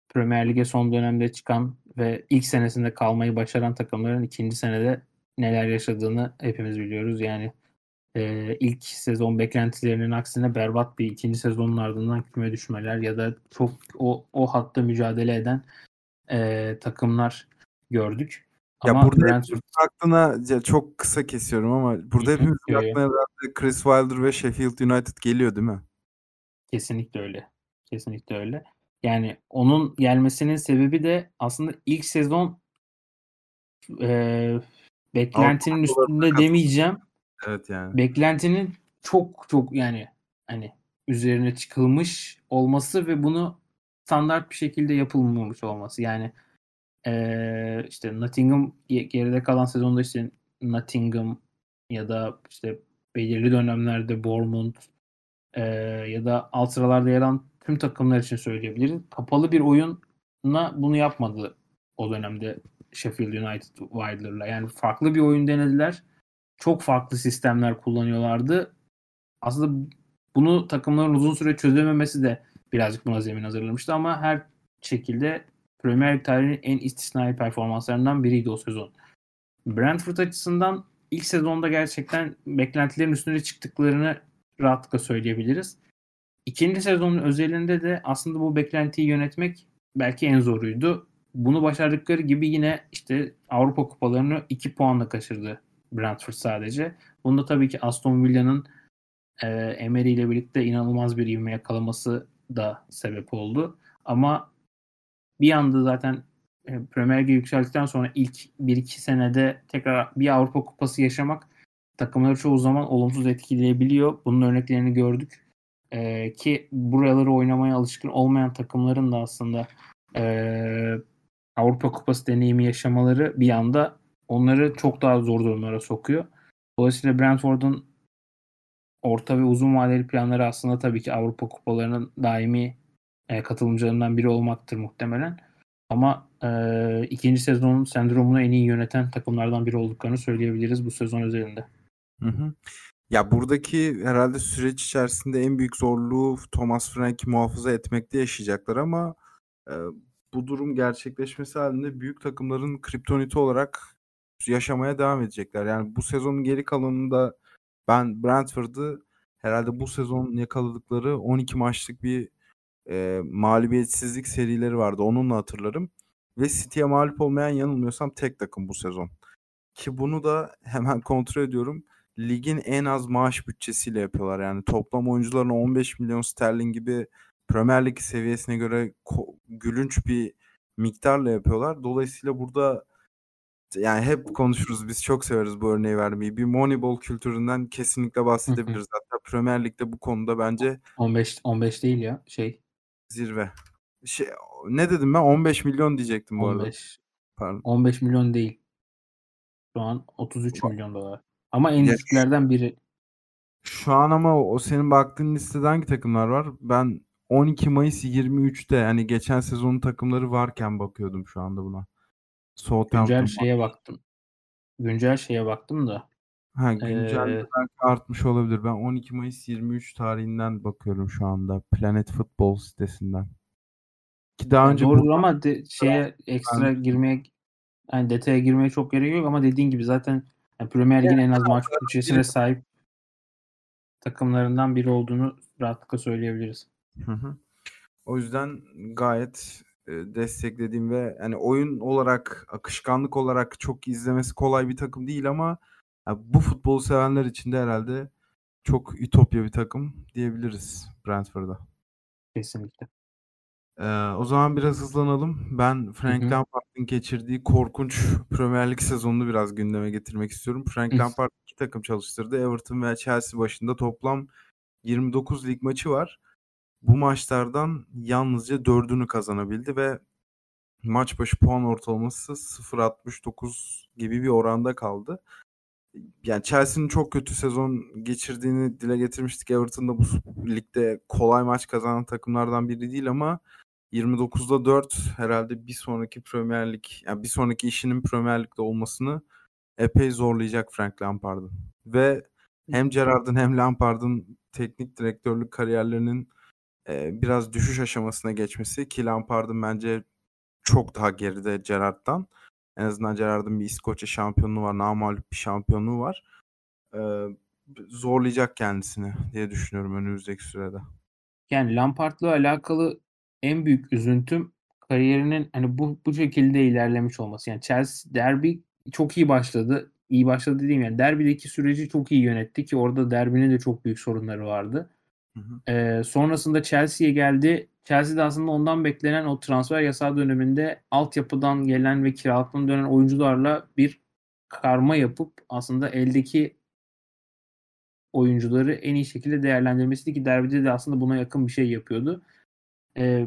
Premier Lig'e son dönemde çıkan ve ilk senesinde kalmayı başaran takımların ikinci senede neler yaşadığını hepimiz biliyoruz. Yani e, ilk sezon beklentilerinin aksine berbat bir ikinci sezonun ardından küme düşmeler ya da çok o, o hatta mücadele eden e, takımlar gördük. Ya ama burada Brentford... aklına çok kısa kesiyorum ama burada hepimizin aklına Chris Wilder ve Sheffield United geliyor değil mi? Kesinlikle öyle. Kesinlikle öyle. Yani onun gelmesinin sebebi de aslında ilk sezon e, beklentinin üstünde demeyeceğim. Evet yani. Beklentinin çok çok yani hani üzerine çıkılmış olması ve bunu standart bir şekilde yapılmamış olması. Yani e, işte Nottingham geride kalan sezonda işte Nottingham ya da işte belirli dönemlerde Bournemouth e, ya da alt sıralarda yer alan tüm takımlar için söyleyebiliriz. Kapalı bir oyunla bunu yapmadı o dönemde Sheffield United Wilder'la. Yani farklı bir oyun denediler. Çok farklı sistemler kullanıyorlardı. Aslında bunu takımların uzun süre çözememesi de birazcık buna zemin hazırlamıştı ama her şekilde Premier League tarihinin en istisnai performanslarından biriydi o sezon. Brentford açısından ilk sezonda gerçekten beklentilerin üstüne çıktıklarını rahatlıkla söyleyebiliriz. İkinci sezonun özelinde de aslında bu beklentiyi yönetmek belki en zoruydu. Bunu başardıkları gibi yine işte Avrupa kupalarını 2 puanla kaçırdı Brentford sadece. Bunda tabii ki Aston Villa'nın e, Emery ile birlikte inanılmaz bir ivme yakalaması da sebep oldu. Ama bir anda zaten e, Premier Lig'e yükseldikten sonra ilk 1-2 senede tekrar bir Avrupa Kupası yaşamak takımları çoğu zaman olumsuz etkileyebiliyor. Bunun örneklerini gördük. E, ki buraları oynamaya alışkın olmayan takımların da aslında e, Avrupa Kupası deneyimi yaşamaları bir anda onları çok daha zor durumlara sokuyor. Dolayısıyla Brentford'un orta ve uzun vadeli planları aslında tabii ki Avrupa Kupalarının daimi e, katılımcılarından biri olmaktır muhtemelen. Ama e, ikinci sezonun sendromunu en iyi yöneten takımlardan biri olduklarını söyleyebiliriz bu sezon üzerinde. Hı hı. Ya buradaki herhalde süreç içerisinde en büyük zorluğu Thomas Frank'i muhafaza etmekte yaşayacaklar ama e, bu durum gerçekleşmesi halinde büyük takımların kriptoniti olarak yaşamaya devam edecekler. Yani bu sezonun geri kalanında ben Brentford'ı herhalde bu sezon yakaladıkları 12 maçlık bir e, mağlubiyetsizlik serileri vardı. Onunla hatırlarım. Ve City'ye mağlup olmayan yanılmıyorsam tek takım bu sezon. Ki bunu da hemen kontrol ediyorum. Ligin en az maaş bütçesiyle yapıyorlar. Yani toplam oyuncuların 15 milyon sterlin gibi Premier Lig seviyesine göre gülünç bir miktarla yapıyorlar. Dolayısıyla burada yani hep konuşuruz biz çok severiz bu örneği vermeyi. Bir Moneyball kültüründen kesinlikle bahsedebiliriz. Hatta Premier Lig'de bu konuda bence 15 15 değil ya şey zirve. Şey, ne dedim ben 15 milyon diyecektim bu 15. arada. Pardon. 15 milyon değil. Şu an 33 milyon dolar. Ama en düşüklerden biri. Şu an ama o senin baktığın listede hangi takımlar var? Ben 12 Mayıs 23'te yani geçen sezonun takımları varken bakıyordum şu anda buna. Güncel şeye baktım. Güncel şeye baktım da. Ha güncel ee, belki artmış olabilir. Ben 12 Mayıs 23 tarihinden bakıyorum şu anda. Planet Football sitesinden. Ki daha yani önce doğru bu... ama de, şeye ekstra ben... girmeye yani detaya girmeye çok gerek yok ama dediğin gibi zaten yani Premier Lig'in en az maç bütçesine sahip takımlarından biri olduğunu rahatlıkla söyleyebiliriz. Hı hı. O yüzden gayet desteklediğim ve yani oyun olarak, akışkanlık olarak çok izlemesi kolay bir takım değil ama ya bu futbolu sevenler için de herhalde çok ütopya bir takım diyebiliriz Brentford'a. Kesinlikle. Ee, o zaman biraz hızlanalım. Ben Frank Lampard'ın geçirdiği korkunç Premier Lig sezonunu biraz gündeme getirmek istiyorum. Frank Lampard iki takım çalıştırdı. Everton ve Chelsea başında toplam 29 lig maçı var. Bu maçlardan yalnızca dördünü kazanabildi ve maç başı puan ortalaması 0.69 gibi bir oranda kaldı. Yani Chelsea'nin çok kötü sezon geçirdiğini dile getirmiştik. Everton da bu ligde kolay maç kazanan takımlardan biri değil ama 29'da 4 herhalde bir sonraki Premier Lig yani bir sonraki işinin Premier Lig'de olmasını epey zorlayacak Frank Lampard'ın. Ve hem Gerrard'ın hem Lampard'ın teknik direktörlük kariyerlerinin e, biraz düşüş aşamasına geçmesi ki Lampard'ın bence çok daha geride Gerrard'dan. En azından Gerrard'ın bir İskoçya şampiyonluğu var. Namalup bir şampiyonluğu var. E, zorlayacak kendisini diye düşünüyorum önümüzdeki sürede. Yani Lampard'la alakalı en büyük üzüntüm kariyerinin hani bu bu şekilde ilerlemiş olması. Yani Chelsea derby çok iyi başladı. İyi başladı dediğim yani derbideki süreci çok iyi yönetti ki orada derbinin de çok büyük sorunları vardı. Hı hı. Ee, sonrasında Chelsea'ye geldi. Chelsea'de aslında ondan beklenen o transfer yasağı döneminde altyapıdan gelen ve kiralıktan dönen oyuncularla bir karma yapıp aslında eldeki oyuncuları en iyi şekilde değerlendirmesiydi ki derbide de aslında buna yakın bir şey yapıyordu. Ee,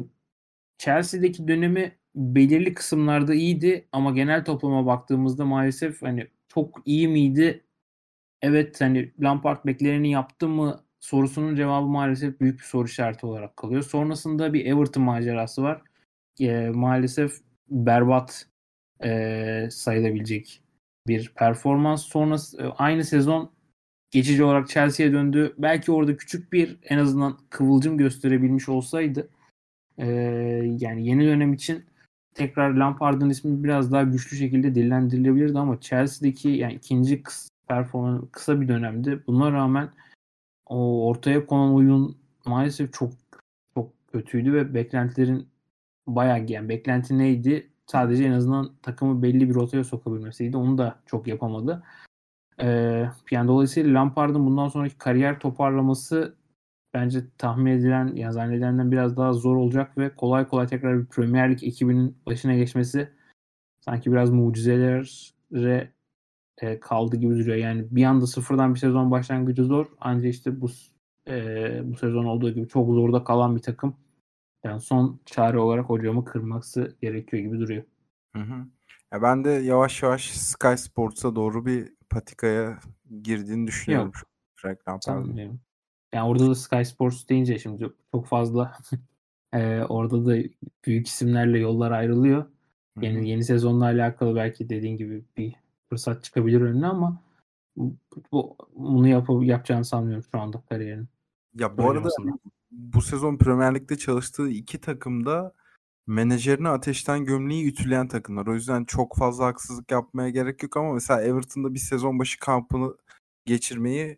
Chelsea'deki dönemi belirli kısımlarda iyiydi ama genel topluma baktığımızda maalesef hani çok iyi miydi? Evet hani Lampard bekleneni yaptı mı sorusunun cevabı maalesef büyük bir soru işareti olarak kalıyor. Sonrasında bir Everton macerası var. E, maalesef berbat e, sayılabilecek bir performans. Sonrası e, aynı sezon geçici olarak Chelsea'ye döndü. Belki orada küçük bir en azından kıvılcım gösterebilmiş olsaydı e, yani yeni dönem için tekrar Lampard'ın ismi biraz daha güçlü şekilde dillendirilebilirdi ama Chelsea'deki yani ikinci performans kısa bir dönemdi. Buna rağmen o ortaya konan oyun maalesef çok çok kötüydü ve beklentilerin bayağı yani beklenti neydi? Sadece en azından takımı belli bir rotaya sokabilmesiydi. Onu da çok yapamadı. Ee, yani dolayısıyla Lampard'ın bundan sonraki kariyer toparlaması bence tahmin edilen ya zannedilenden biraz daha zor olacak ve kolay kolay tekrar bir Premier Lig ekibinin başına geçmesi sanki biraz mucizelere e, kaldı gibi duruyor. Yani bir anda sıfırdan bir sezon başlangıcı zor. Ancak işte bu e, bu sezon olduğu gibi çok zorda kalan bir takım. Yani son çare olarak hocamı kırması gerekiyor gibi duruyor. Hı hı. Ya ben de yavaş yavaş Sky Sports'a doğru bir patikaya girdiğini düşünüyorum. Yok. Lampard'ın. Yani orada da Sky Sports deyince şimdi çok fazla e, orada da büyük isimlerle yollar ayrılıyor. Hı-hı. yeni sezonla alakalı belki dediğin gibi bir fırsat çıkabilir önüne ama bu, bunu yap yapacağını sanmıyorum şu anda kariyerin. Ya bu arada bu sezon Premier Lig'de çalıştığı iki takımda menajerini ateşten gömleği ütüleyen takımlar. O yüzden çok fazla haksızlık yapmaya gerek yok ama mesela Everton'da bir sezon başı kampını geçirmeyi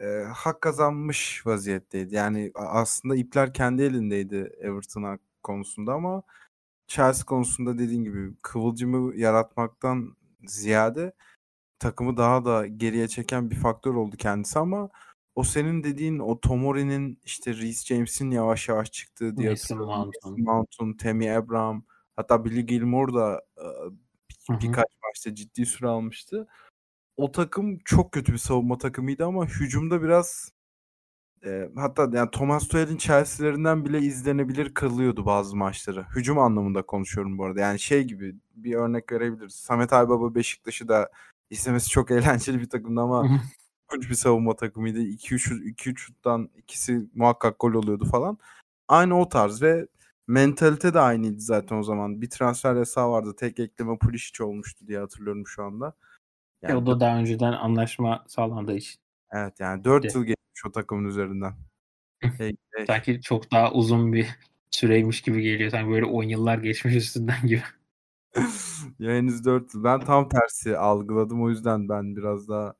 e, hak kazanmış vaziyetteydi. Yani aslında ipler kendi elindeydi Everton konusunda ama Chelsea konusunda dediğin gibi kıvılcımı yaratmaktan ziyade takımı daha da geriye çeken bir faktör oldu kendisi ama o senin dediğin o Tomori'nin işte Reece James'in yavaş yavaş çıktığı diye Mason Mount'un, Mount'un Tammy Abraham hatta Billy Gilmore da bir, birkaç maçta ciddi süre almıştı. O takım çok kötü bir savunma takımıydı ama hücumda biraz e, hatta yani Thomas Tuchel'in Chelsea'lerinden bile izlenebilir kırılıyordu bazı maçları. Hücum anlamında konuşuyorum bu arada. Yani şey gibi bir örnek verebiliriz. Samet Aybaba Beşiktaş'ı da izlemesi çok eğlenceli bir takımdı ama korkunç bir savunma takımıydı. 2-3 2-3 şuttan ikisi muhakkak gol oluyordu falan. Aynı o tarz ve mentalite de aynıydı zaten o zaman. Bir transfer yasağı vardı. Tek ekleme Pulisic olmuştu diye hatırlıyorum şu anda. Yani, o da daha önceden anlaşma sağlandığı için. Evet yani 4 yıl geçmiş o takımın üzerinden. hey, hey. Sanki çok daha uzun bir süreymiş gibi geliyor. Sanki böyle 10 yıllar geçmiş üstünden gibi. ya henüz 4 yıl. Ben tam tersi algıladım. O yüzden ben biraz daha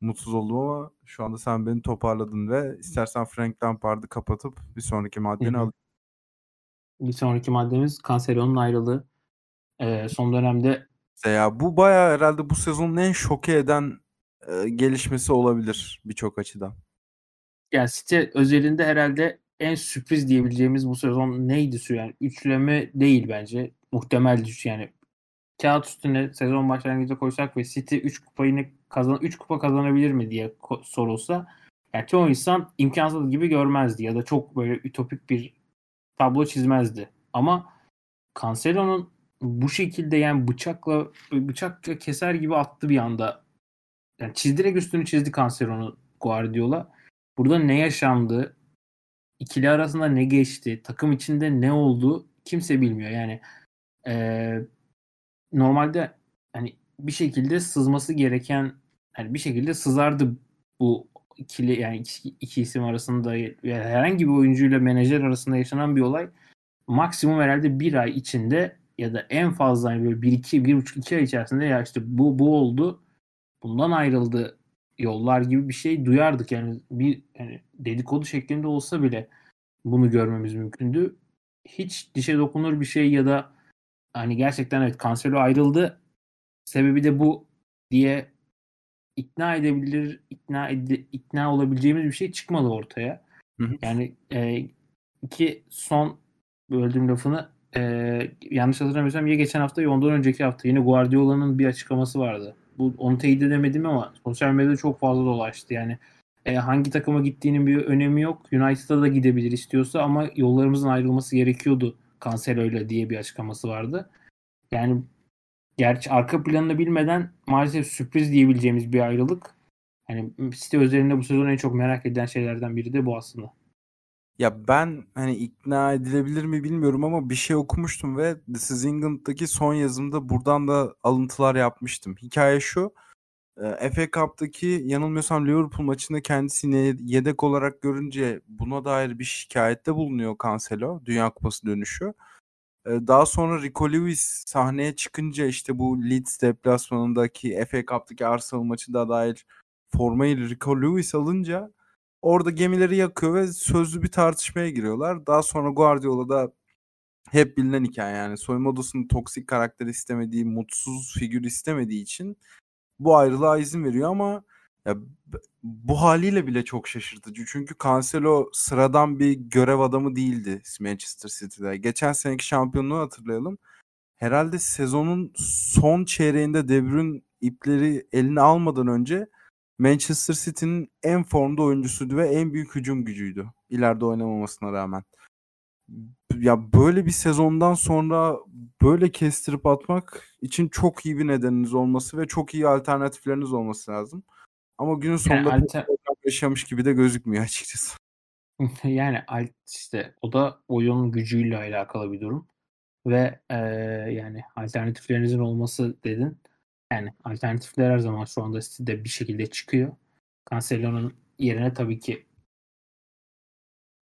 mutsuz oldum ama şu anda sen beni toparladın ve istersen Frank Lampard'ı kapatıp bir sonraki maddeni al. Bir sonraki maddemiz Cancelo'nun ayrılığı. Ee, son dönemde ya bu baya herhalde bu sezonun en şoke eden e, gelişmesi olabilir birçok açıdan. Yani City özelinde herhalde en sürpriz diyebileceğimiz bu sezon neydi su yani üçleme değil bence muhtemel düş yani kağıt üstüne sezon başlangıcında koysak ve City 3 kupayı kazan 3 kupa kazanabilir mi diye sorulsa yani çoğu insan imkansız gibi görmezdi ya da çok böyle ütopik bir tablo çizmezdi. Ama Cancelo'nun bu şekilde yani bıçakla bıçakla keser gibi attı bir anda. Yani çizdirek üstünü çizdi Cancelo'nu Guardiola. Burada ne yaşandı? ikili arasında ne geçti? Takım içinde ne oldu? Kimse bilmiyor. Yani e, normalde hani bir şekilde sızması gereken yani bir şekilde sızardı bu ikili yani iki, iki isim arasında yani herhangi bir oyuncuyla menajer arasında yaşanan bir olay maksimum herhalde bir ay içinde ya da en fazla hani böyle bir iki bir buçuk iki ay içerisinde ya işte bu bu oldu bundan ayrıldı yollar gibi bir şey duyardık yani bir yani dedikodu şeklinde olsa bile bunu görmemiz mümkündü. Hiç dişe dokunur bir şey ya da hani gerçekten evet Cancelo ayrıldı. Sebebi de bu diye ikna edebilir, ikna ed- ikna olabileceğimiz bir şey çıkmadı ortaya. Hı hı. Yani e, iki son böldüğüm lafını e, yanlış hatırlamıyorsam ya geçen hafta ya ondan önceki hafta yine Guardiola'nın bir açıklaması vardı. Bu onu teyit edemedim ama sosyal medyada çok fazla dolaştı. Yani e, hangi takıma gittiğinin bir önemi yok. United'a da gidebilir istiyorsa ama yollarımızın ayrılması gerekiyordu Cancelo'yla diye bir açıklaması vardı. Yani gerçi arka planını bilmeden maalesef sürpriz diyebileceğimiz bir ayrılık. Yani City üzerinde bu sezon en çok merak edilen şeylerden biri de bu aslında. Ya ben hani ikna edilebilir mi bilmiyorum ama bir şey okumuştum ve This is England'daki son yazımda buradan da alıntılar yapmıştım. Hikaye şu. FA Cup'taki yanılmıyorsam Liverpool maçında kendisini yedek olarak görünce buna dair bir şikayette bulunuyor Cancelo Dünya Kupası dönüşü. daha sonra Rico Lewis sahneye çıkınca işte bu Leeds deplasmanındaki FA Cup'taki Arsenal maçı da dahil formayı Rico Lewis alınca orada gemileri yakıyor ve sözlü bir tartışmaya giriyorlar. Daha sonra Guardiola da hep bilinen hikaye yani soyunma odasında toksik karakter istemediği, mutsuz figür istemediği için bu ayrılığa izin veriyor ama ya bu haliyle bile çok şaşırtıcı. Çünkü Cancelo sıradan bir görev adamı değildi Manchester City'de. Geçen seneki şampiyonluğu hatırlayalım. Herhalde sezonun son çeyreğinde De Bruyne ipleri eline almadan önce Manchester City'nin en formda oyuncusuydu ve en büyük hücum gücüydü. İleride oynamamasına rağmen. Ya böyle bir sezondan sonra böyle kestirip atmak için çok iyi bir nedeniniz olması ve çok iyi alternatifleriniz olması lazım. Ama günün sonunda yani alter... yaşamış gibi de gözükmüyor açıkçası. yani işte o da oyun gücüyle alakalı bir durum. Ve e, yani alternatiflerinizin olması dedin. Yani alternatifler her zaman şu anda City'de bir şekilde çıkıyor. Cancelo'nun yerine tabii ki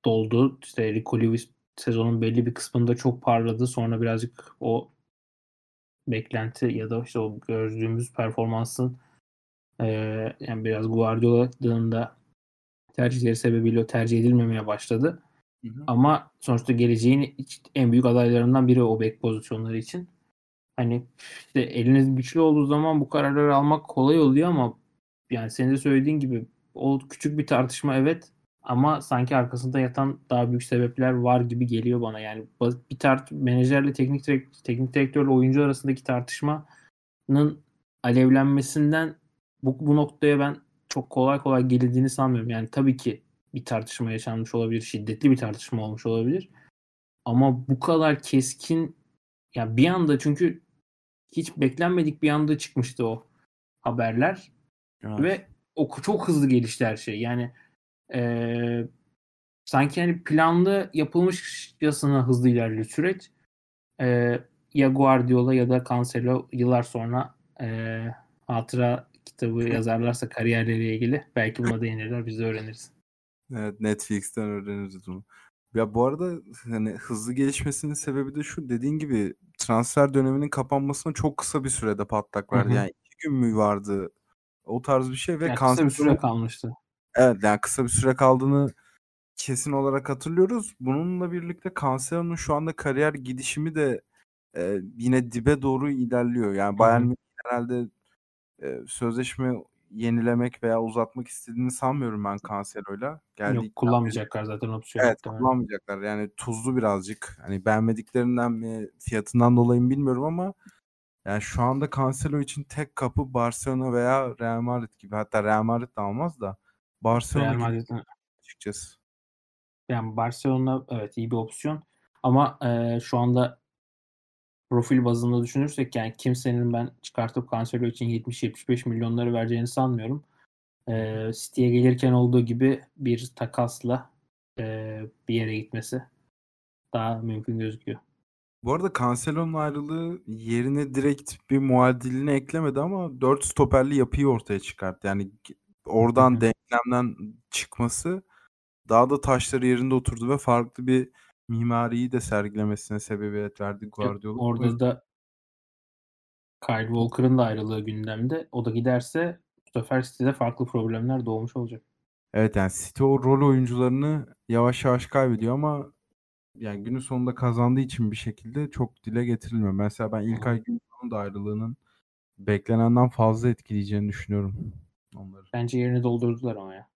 doldu. İşte Rico Lewis sezonun belli bir kısmında çok parladı. Sonra birazcık o beklenti ya da işte o gördüğümüz performansın e, yani biraz Guardiola'nın da tercihleri sebebiyle o tercih edilmemeye başladı. Hı hı. Ama sonuçta geleceğin en büyük adaylarından biri o bek pozisyonları için. Hani işte eliniz güçlü olduğu zaman bu kararları almak kolay oluyor ama yani senin de söylediğin gibi o küçük bir tartışma evet ama sanki arkasında yatan daha büyük sebepler var gibi geliyor bana. Yani bir tart menajerle teknik direkt, teknik direktörle oyuncu arasındaki tartışmanın alevlenmesinden bu, bu noktaya ben çok kolay kolay geldiğini sanmıyorum. Yani tabii ki bir tartışma yaşanmış olabilir, şiddetli bir tartışma olmuş olabilir. Ama bu kadar keskin ya bir anda çünkü hiç beklenmedik bir anda çıkmıştı o haberler. Evet. Ve o çok hızlı gelişti her şey. Yani e, sanki hani planlı yapılmışçasına hızlı ilerliyor süreç. E, ya Guardiola ya da Cancelo yıllar sonra e, hatıra kitabı yazarlarsa kariyerleriyle ilgili belki buna değinirler biz de öğreniriz. Evet Netflix'ten öğreniriz bunu. Ya bu arada hani hızlı gelişmesinin sebebi de şu dediğin gibi transfer döneminin kapanmasına çok kısa bir sürede patlak verdi. Hı hı. Yani iki gün mü vardı o tarz bir şey ve yani kısa bir süre kalmıştı. Evet yani kısa bir süre kaldığını kesin olarak hatırlıyoruz. Bununla birlikte Cancelo'nun şu anda kariyer gidişimi de e, yine dibe doğru ilerliyor. Yani Bayern Münih herhalde e, sözleşme yenilemek veya uzatmak istediğini sanmıyorum ben Cancelo'yla. Yok kullanmayacaklar zaten opsiyon. Evet kullanmayacaklar. Yani tuzlu birazcık. Hani beğenmediklerinden mi fiyatından dolayı mı bilmiyorum ama yani şu anda Cancelo için tek kapı Barcelona veya Real Madrid gibi. Hatta Real Madrid de almaz da Barcelona Real Madrid'in açıkçası. Yani Barcelona evet iyi bir opsiyon ama e, şu anda profil bazında düşünürsek yani kimsenin ben çıkartıp Cancelo için 70-75 milyonları vereceğini sanmıyorum. E, City'ye gelirken olduğu gibi bir takasla e, bir yere gitmesi daha mümkün gözüküyor. Bu arada Cancelo'nun ayrılığı yerine direkt bir muadilini eklemedi ama 4 stoperli yapıyı ortaya çıkarttı. Yani oradan denklemden çıkması daha da taşları yerinde oturdu ve farklı bir mimariyi de sergilemesine sebebiyet verdi Guardiola. Orada da Kyle Walker'ın da ayrılığı gündemde. O da giderse bu sefer City'de farklı problemler doğmuş olacak. Evet yani City o rol oyuncularını yavaş yavaş kaybediyor ama yani günün sonunda kazandığı için bir şekilde çok dile getirilmiyor. Mesela ben ilk ay Gündoğan'ın da ayrılığının beklenenden fazla etkileyeceğini düşünüyorum onları. Bence yerini doldurdular ama ya.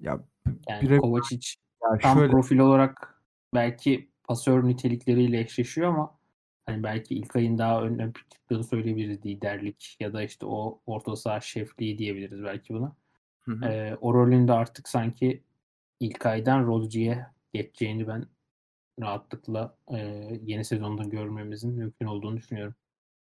Ya yani bire... Kovacic ya tam şöyle... profil olarak belki pasör nitelikleriyle eşleşiyor ama hani belki ilk ayın daha ön çıktığını söyleyebiliriz liderlik ya da işte o orta saha şefliği diyebiliriz belki buna. Hı hı. Ee, o rolünde artık sanki ilk aydan Rodri'ye geçeceğini ben rahatlıkla e, yeni sezonda görmemizin mümkün olduğunu düşünüyorum.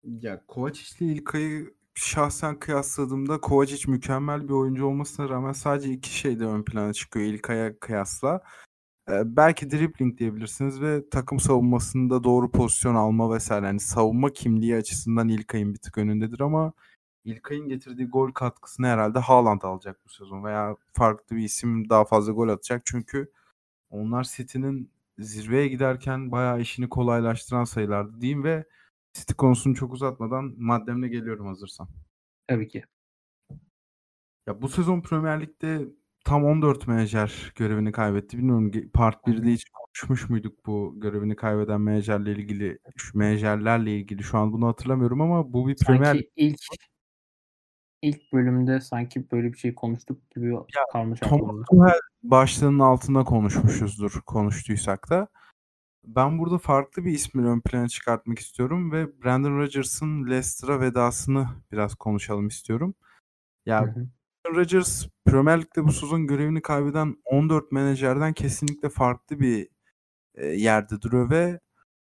Ya Kovacic ile İlkay'ı şahsen kıyasladığımda Kovacic mükemmel bir oyuncu olmasına rağmen sadece iki şeyde ön plana çıkıyor İlkay'a kıyasla. Belki dribbling diyebilirsiniz ve takım savunmasında doğru pozisyon alma vesaire. Yani savunma kimliği açısından İlkay'ın bir tık önündedir ama İlkay'ın getirdiği gol katkısını herhalde Haaland alacak bu sezon veya farklı bir isim daha fazla gol atacak. Çünkü onlar City'nin zirveye giderken bayağı işini kolaylaştıran sayılardı diyeyim ve City konusunu çok uzatmadan maddemle geliyorum hazırsan. Tabii ki. Ya bu sezon Premier Lig'de tam 14 menajer görevini kaybetti. Bilmiyorum Part 1'de hiç konuşmuş muyduk bu görevini kaybeden menajerle ilgili, şu menajerlerle ilgili şu an bunu hatırlamıyorum ama bu bir Premier Sanki ilk ilk bölümde sanki böyle bir şey konuştuk gibi ya, kalmış aklımda. Başlığının altında konuşmuşuzdur konuştuysak da. Ben burada farklı bir ismi ön plana çıkartmak istiyorum ve Brandon Rodgers'ın Leicester'a vedasını biraz konuşalım istiyorum. Ya hı hı. Rodgers Premier Lig'de bu sezon görevini kaybeden 14 menajerden kesinlikle farklı bir e, yerde duruyor ve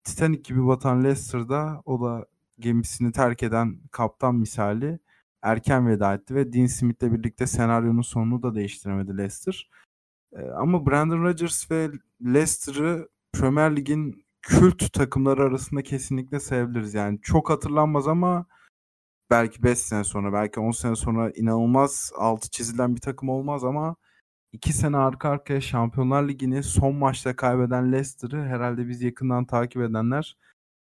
Titanic gibi batan Leicester'da o da gemisini terk eden kaptan misali erken veda etti ve Dean Smith'le birlikte senaryonun sonunu da değiştiremedi Leicester. E, ama Brandon Rodgers ve Leicester'ı Premier Lig'in kült takımları arasında kesinlikle sayabiliriz. Yani çok hatırlanmaz ama belki 5 sene sonra, belki 10 sene sonra inanılmaz altı çizilen bir takım olmaz ama 2 sene arka arkaya Şampiyonlar Ligi'ni son maçta kaybeden Leicester'ı herhalde biz yakından takip edenler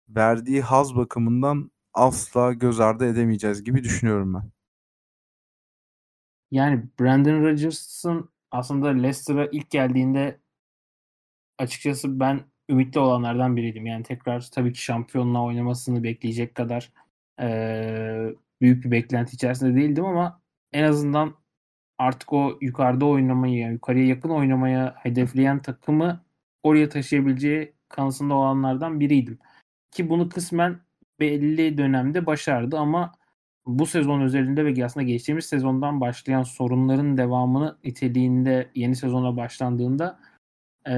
verdiği haz bakımından asla göz ardı edemeyeceğiz gibi düşünüyorum ben. Yani Brandon Rodgers'ın aslında Leicester'a ilk geldiğinde açıkçası ben ümitli olanlardan biriydim. Yani tekrar tabii ki şampiyonla oynamasını bekleyecek kadar e, büyük bir beklenti içerisinde değildim ama en azından artık o yukarıda oynamayı, yani yukarıya yakın oynamaya hedefleyen takımı oraya taşıyabileceği kanısında olanlardan biriydim. Ki bunu kısmen belli dönemde başardı ama bu sezon özelinde ve aslında geçtiğimiz sezondan başlayan sorunların devamını niteliğinde yeni sezona başlandığında e,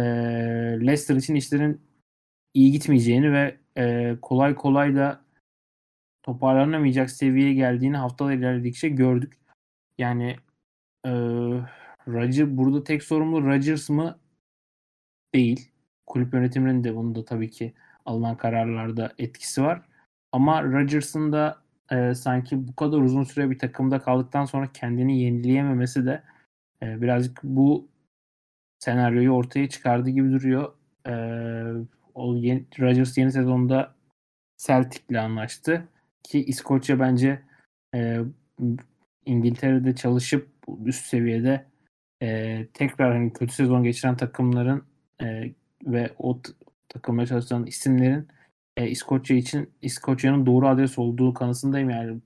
Leicester için işlerin iyi gitmeyeceğini ve e, kolay kolay da toparlanamayacak seviyeye geldiğini haftalar ilerledikçe gördük. Yani e, Roger, burada tek sorumlu Rodgers mı? Değil. Kulüp yönetiminin de bunun da tabii ki alınan kararlarda etkisi var. Ama Rodgers'ın da e, sanki bu kadar uzun süre bir takımda kaldıktan sonra kendini yenileyememesi de e, birazcık bu senaryoyu ortaya çıkardığı gibi duruyor. E, o yeni, Rodgers yeni sezonda Celtic'le anlaştı ki İskoçya bence e, İngiltere'de çalışıp üst seviyede e, tekrar hani kötü sezon geçiren takımların e, ve o takımda çalışan isimlerin e, İskoçya için İskoçya'nın doğru adres olduğu kanısındayım. Yani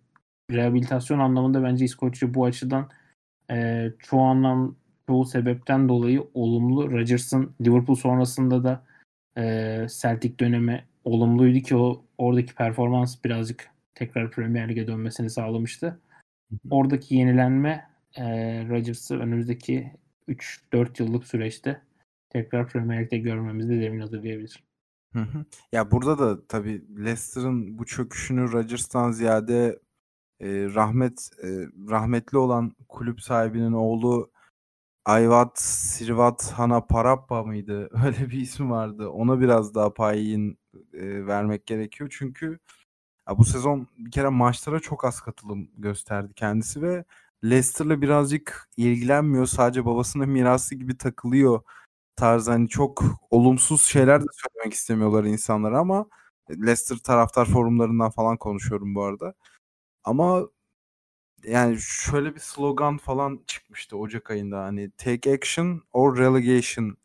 rehabilitasyon anlamında bence İskoçya bu açıdan e, çoğu anlam çoğu sebepten dolayı olumlu. Rodgers'ın Liverpool sonrasında da e, Celtic dönemi olumluydu ki o oradaki performans birazcık tekrar Premier Lig'e dönmesini sağlamıştı. Oradaki yenilenme e, Rodgers'ı önümüzdeki 3-4 yıllık süreçte tekrar Premier Lig'de görmemizi zemin hazırlayabilir. Hı hı. Ya burada da tabii Leicester'ın bu çöküşünü Rodgers'tan ziyade e, rahmet e, rahmetli olan kulüp sahibinin oğlu Ayvat Sirvat Hana Parappa mıydı? Öyle bir ismi vardı. Ona biraz daha payın e, vermek gerekiyor. Çünkü ya bu sezon bir kere maçlara çok az katılım gösterdi kendisi ve Leicester'la birazcık ilgilenmiyor. Sadece babasının mirası gibi takılıyor tarzı hani çok olumsuz şeyler de söylemek istemiyorlar insanlar ama Leicester taraftar forumlarından falan konuşuyorum bu arada. Ama yani şöyle bir slogan falan çıkmıştı Ocak ayında hani take action or relegation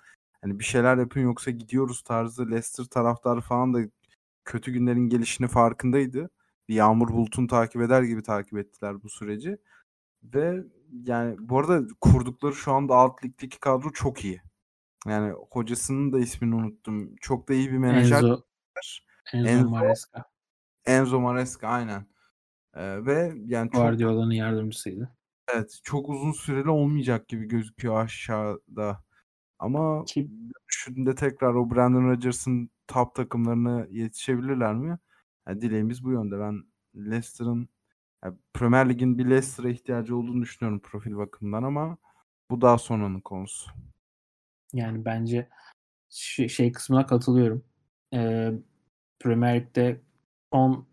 hani bir şeyler yapın yoksa gidiyoruz tarzı Leicester taraftarı falan da kötü günlerin gelişini farkındaydı. Bir yağmur bulutunu takip eder gibi takip ettiler bu süreci. Ve yani bu arada kurdukları şu anda alt ligdeki kadro çok iyi. Yani hocasının da ismini unuttum. Çok da iyi bir menajer. Enzo, Enzo, Enzo Maresca. Enzo Maresca aynen. Ee, ve yani çok Guardiola'nın yardımcısıydı. Evet, çok uzun süreli olmayacak gibi gözüküyor aşağıda. Ama Ki... düşünde tekrar o Brandon Rodgers'ın top takımlarına yetişebilirler mi? Yani dileğimiz bu yönde. Ben Leicester'ın yani Premier Lig'in bir Leicester'a ihtiyacı olduğunu düşünüyorum profil bakımından ama bu daha sonranın konusu. Yani bence şey kısmına katılıyorum. Ee, Premier Lig'de son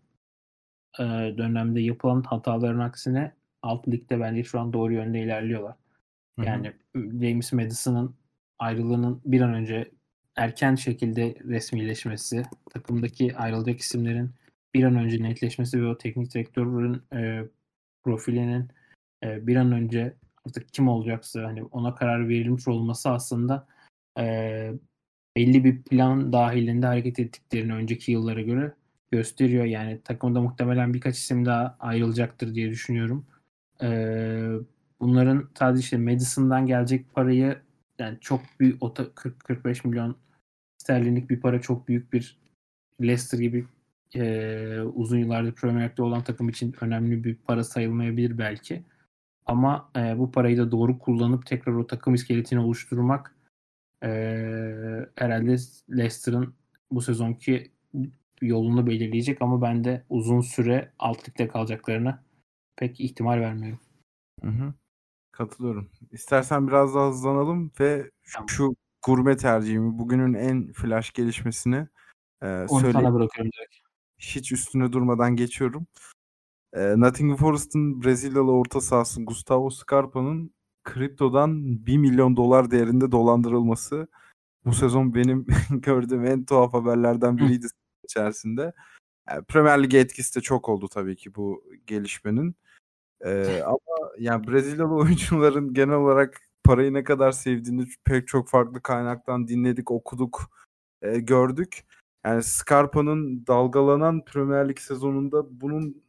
e, dönemde yapılan hataların aksine alt ligde bence şu an doğru yönde ilerliyorlar. Yani Hı-hı. James Madison'ın ayrılığının bir an önce erken şekilde resmileşmesi, takımdaki ayrılacak isimlerin bir an önce netleşmesi ve o teknik direktörün e, profilinin e, bir an önce artık kim olacaksa hani ona karar verilmiş olması aslında e, belli bir plan dahilinde hareket ettiklerini önceki yıllara göre gösteriyor. Yani takımda muhtemelen birkaç isim daha ayrılacaktır diye düşünüyorum. E, bunların sadece işte Madison'dan gelecek parayı yani çok büyük 40-45 milyon sterlinlik bir para çok büyük bir Leicester gibi e, uzun yıllardır Premier Lig'de olan takım için önemli bir para sayılmayabilir belki. Ama e, bu parayı da doğru kullanıp tekrar o takım iskeletini oluşturmak e, herhalde Leicester'ın bu sezonki yolunu belirleyecek ama ben de uzun süre alt ligde kalacaklarını pek ihtimal vermiyorum. Hı hı. Katılıyorum. İstersen biraz daha hızlanalım ve tamam. şu gurme tercihimi, bugünün en flash gelişmesini e, Onu sana bırakıyorum direkt. Hiç üstüne durmadan geçiyorum. E, Nottingham Forest'ın Brezilyalı orta sahası Gustavo Scarpa'nın kriptodan 1 milyon dolar değerinde dolandırılması bu sezon benim gördüğüm en tuhaf haberlerden biriydi içerisinde. Yani Premier Lig'e etkisi de çok oldu tabii ki bu gelişmenin. Ee, ama yani Brezilyalı oyuncuların genel olarak parayı ne kadar sevdiğini pek çok farklı kaynaktan dinledik, okuduk, e, gördük. Yani Scarpa'nın dalgalanan Premier Lig sezonunda bunun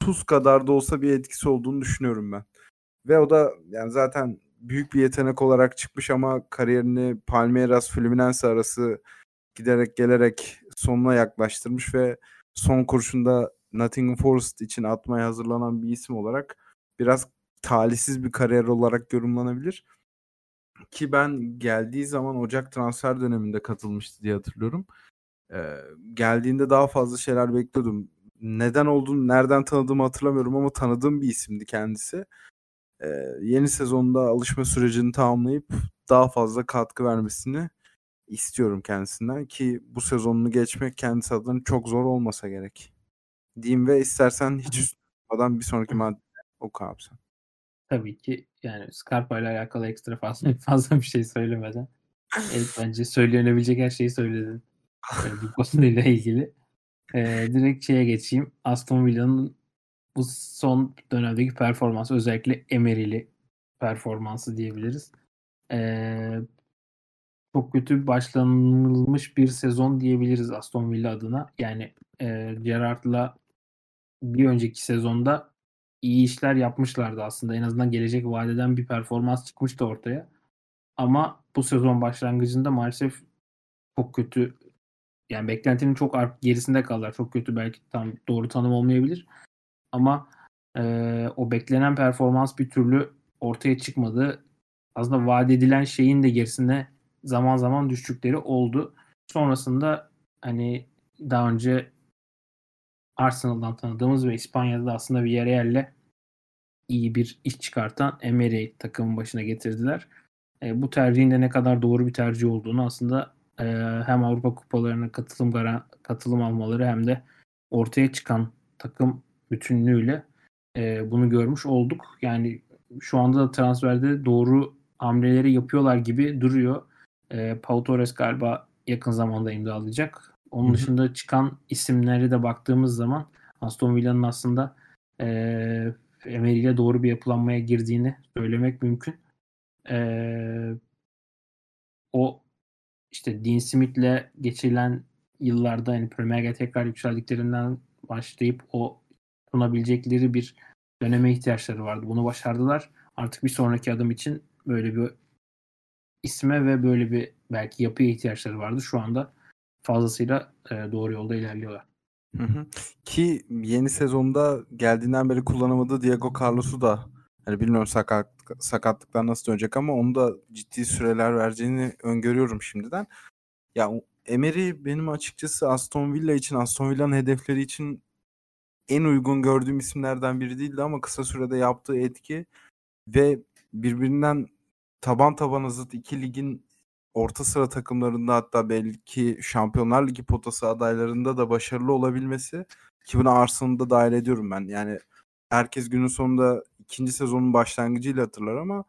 tuz kadar da olsa bir etkisi olduğunu düşünüyorum ben. Ve o da yani zaten büyük bir yetenek olarak çıkmış ama kariyerini Palmeiras Fluminense arası giderek gelerek sonuna yaklaştırmış ve son kurşunda Nottingham Forest için atmaya hazırlanan bir isim olarak biraz talihsiz bir kariyer olarak yorumlanabilir. Ki ben geldiği zaman Ocak transfer döneminde katılmıştı diye hatırlıyorum. Ee, geldiğinde daha fazla şeyler bekliyordum. Neden olduğunu, nereden tanıdığımı hatırlamıyorum ama tanıdığım bir isimdi kendisi. Ee, yeni sezonda alışma sürecini tamamlayıp daha fazla katkı vermesini istiyorum kendisinden ki bu sezonunu geçmek kendisi adına çok zor olmasa gerek. Diyeyim ve istersen hiç üstmadan bir sonraki madde oku abi sen. Tabii ki yani Scarpa ile alakalı ekstra fazla, fazla bir şey söylemeden evet, bence söylenebilecek her şeyi söyledin. Yani bu konuyla ilgili. Ee, direkt şeye geçeyim. Aston Villa'nın bu son dönemdeki performansı özellikle Emery'li performansı diyebiliriz. Ee, çok kötü başlanılmış bir sezon diyebiliriz Aston Villa adına. Yani e, Gerrard'la bir önceki sezonda iyi işler yapmışlardı aslında. En azından gelecek vadeden bir performans çıkmıştı ortaya. Ama bu sezon başlangıcında maalesef çok kötü yani beklentinin çok gerisinde kaldılar. Çok kötü belki tam doğru tanım olmayabilir. Ama e, o beklenen performans bir türlü ortaya çıkmadı. Aslında vaat edilen şeyin de gerisinde zaman zaman düştükleri oldu. Sonrasında hani daha önce Arsenal'dan tanıdığımız ve İspanya'da aslında bir yerle iyi bir iş çıkartan Emery takımın başına getirdiler. E, bu tercihin de ne kadar doğru bir tercih olduğunu aslında e, hem Avrupa kupalarına katılım katılım almaları hem de ortaya çıkan takım bütünlüğüyle e, bunu görmüş olduk. Yani şu anda da transferde doğru hamleleri yapıyorlar gibi duruyor. E, Pau Torres galiba yakın zamanda imzalayacak. Onun Hı-hı. dışında çıkan isimlere de baktığımız zaman Aston Villa'nın aslında e, Emery ile doğru bir yapılanmaya girdiğini söylemek mümkün. E, o işte Dean Smith'le geçilen yıllarda hani Premier Lig'e tekrar yükseldiklerinden başlayıp o sunabilecekleri bir döneme ihtiyaçları vardı. Bunu başardılar. Artık bir sonraki adım için böyle bir isme ve böyle bir belki yapıya ihtiyaçları vardı. Şu anda fazlasıyla e, doğru yolda ilerliyorlar. Hı hı. Ki yeni sezonda geldiğinden beri kullanamadığı Diego Carlos'u da hani bilmiyorum sakat sakatlıktan nasıl dönecek ama onu da ciddi süreler vereceğini öngörüyorum şimdiden. Ya Emery benim açıkçası Aston Villa için, Aston Villa'nın hedefleri için en uygun gördüğüm isimlerden biri değildi ama kısa sürede yaptığı etki ve birbirinden taban tabana zıt iki ligin orta sıra takımlarında hatta belki Şampiyonlar Ligi potası adaylarında da başarılı olabilmesi ki buna Arsenal'ı da dahil ediyorum ben. Yani herkes günün sonunda ikinci sezonun başlangıcıyla hatırlar ama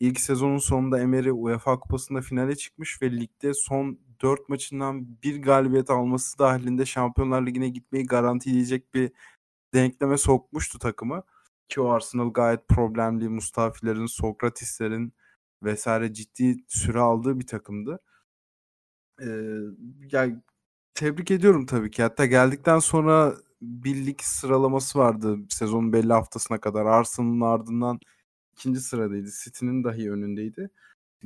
ilk sezonun sonunda Emery UEFA Kupası'nda finale çıkmış ve ligde son 4 maçından bir galibiyet alması dahilinde Şampiyonlar Ligi'ne gitmeyi garantileyecek bir denkleme sokmuştu takımı. Ki o Arsenal gayet problemli. Mustafilerin, Sokrateslerin vesaire ciddi süre aldığı bir takımdı. Ee, yani tebrik ediyorum tabii ki. Hatta geldikten sonra bir sıralaması vardı sezonun belli haftasına kadar. Arsenal'ın ardından ikinci sıradaydı. City'nin dahi önündeydi.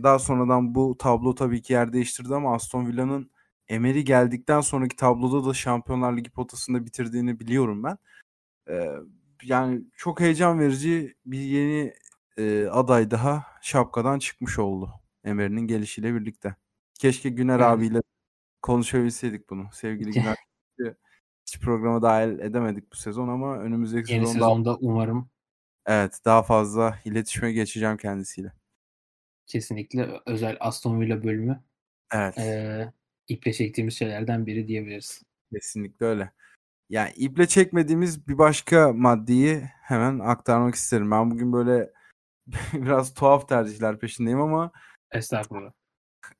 Daha sonradan bu tablo tabii ki yer değiştirdi ama Aston Villa'nın Emery geldikten sonraki tabloda da Şampiyonlar Ligi potasında bitirdiğini biliyorum ben. Ee, yani çok heyecan verici bir yeni e, aday daha şapkadan çıkmış oldu Emery'nin gelişiyle birlikte. Keşke Güner evet. abiyle konuşabilseydik bunu. Sevgili Güner hiç programa dahil edemedik bu sezon ama önümüzdeki Yeni sezonda, sezonda umarım Evet daha fazla iletişime geçeceğim kendisiyle. Kesinlikle özel Aston Villa bölümü. Evet. E, iple çektiğimiz şeylerden biri diyebiliriz. Kesinlikle öyle. Yani iple çekmediğimiz bir başka maddeyi hemen aktarmak isterim. Ben bugün böyle biraz tuhaf tercihler peşindeyim ama Estağfurullah.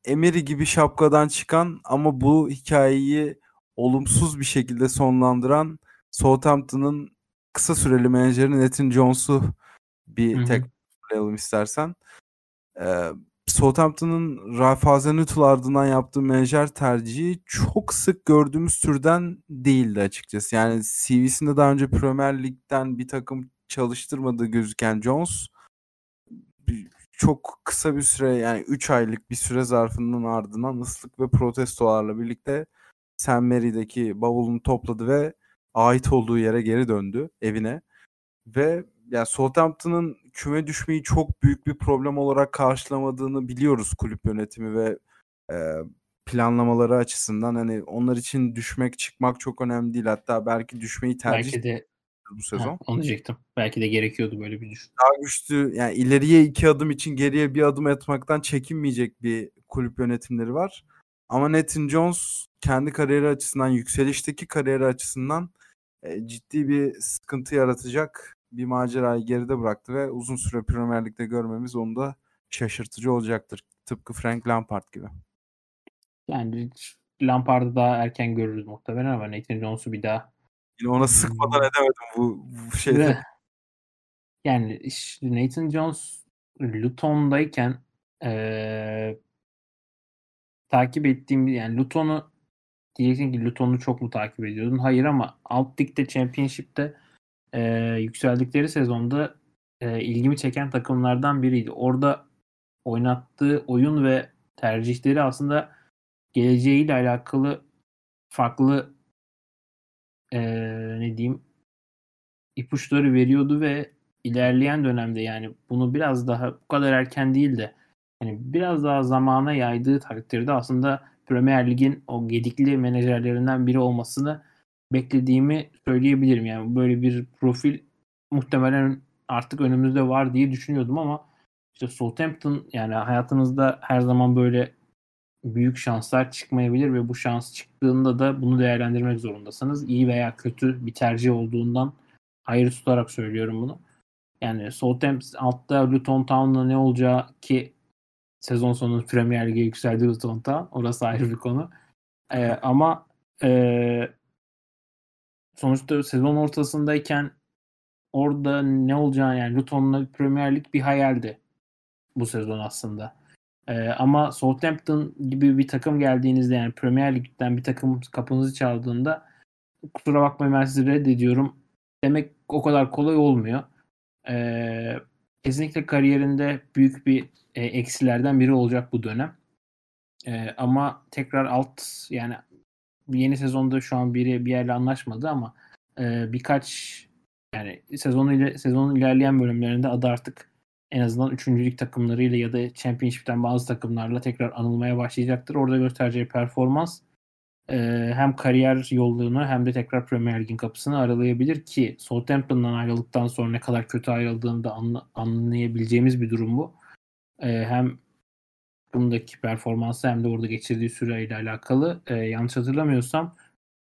Emery gibi şapkadan çıkan ama bu hikayeyi olumsuz bir şekilde sonlandıran Southampton'ın kısa süreli menajeri Nathan Jones'u bir tek tek istersen. Ee, Southampton'ın Ralph Hasenhüttl ardından yaptığı menajer tercihi çok sık gördüğümüz türden değildi açıkçası. Yani CV'sinde daha önce Premier Lig'den bir takım çalıştırmadığı gözüken Jones çok kısa bir süre yani 3 aylık bir süre zarfının ardından ıslık ve protestolarla birlikte St. Mary'deki bavulunu topladı ve ait olduğu yere geri döndü evine. Ve yani Southampton'ın küme düşmeyi çok büyük bir problem olarak karşılamadığını biliyoruz kulüp yönetimi ve e, planlamaları açısından. Hani onlar için düşmek çıkmak çok önemli değil. Hatta belki düşmeyi tercih belki de bu sezon. Ha, onu diyecektim. Belki de gerekiyordu böyle bir düşün. Daha güçlü yani ileriye iki adım için geriye bir adım etmekten çekinmeyecek bir kulüp yönetimleri var. Ama Nathan Jones kendi kariyeri açısından, yükselişteki kariyeri açısından e, ciddi bir sıkıntı yaratacak bir macerayı geride bıraktı ve uzun süre Premier Lig'de görmemiz onu da şaşırtıcı olacaktır. Tıpkı Frank Lampard gibi. Yani Lampard'ı daha erken görürüz muhtemelen ama Nathan Jones'u bir daha Yine ona sıkmadan hmm. edemedim bu, bu şeyde. Yani işte Nathan Jones Luton'dayken ee, takip ettiğim yani Luton'u diyeceksin ki Luton'u çok mu takip ediyordun? Hayır ama alt ligde Championship'te e, yükseldikleri sezonda e, ilgimi çeken takımlardan biriydi. Orada oynattığı oyun ve tercihleri aslında geleceğiyle alakalı farklı e, ne diyeyim ipuçları veriyordu ve ilerleyen dönemde yani bunu biraz daha bu kadar erken değil de yani biraz daha zamana yaydığı takdirde aslında Premier Lig'in o gedikli menajerlerinden biri olmasını beklediğimi söyleyebilirim. Yani böyle bir profil muhtemelen artık önümüzde var diye düşünüyordum ama işte Southampton yani hayatınızda her zaman böyle büyük şanslar çıkmayabilir ve bu şans çıktığında da bunu değerlendirmek zorundasınız. İyi veya kötü bir tercih olduğundan ayrı tutarak söylüyorum bunu. Yani Southampton altta Luton Town'la ne olacağı ki sezon sonu Premier Lig'e yükseldi Luton Town. Orası ayrı bir konu. Ee, ama e, sonuçta sezon ortasındayken orada ne olacağı yani Luton'la Premier Lig bir hayaldi bu sezon aslında. Ee, ama Southampton gibi bir takım geldiğinizde yani Premier Lig'den bir takım kapınızı çaldığında kusura bakmayın ben sizi reddediyorum demek o kadar kolay olmuyor. Ee, kesinlikle kariyerinde büyük bir e, eksilerden biri olacak bu dönem. E, ama tekrar alt yani yeni sezonda şu an biri bir yerle anlaşmadı ama e, birkaç yani sezonu ile sezonun ilerleyen bölümlerinde adı artık en azından üçüncülük takımlarıyla ya da Championship'ten bazı takımlarla tekrar anılmaya başlayacaktır. Orada göstereceği performans e, hem kariyer yolunu hem de tekrar Premier Lig'in kapısını aralayabilir ki Southampton'dan ayrıldıktan sonra ne kadar kötü ayrıldığını da anla, anlayabileceğimiz bir durum bu. E, hem bundaki performansı hem de orada geçirdiği süreyle alakalı e, yanlış hatırlamıyorsam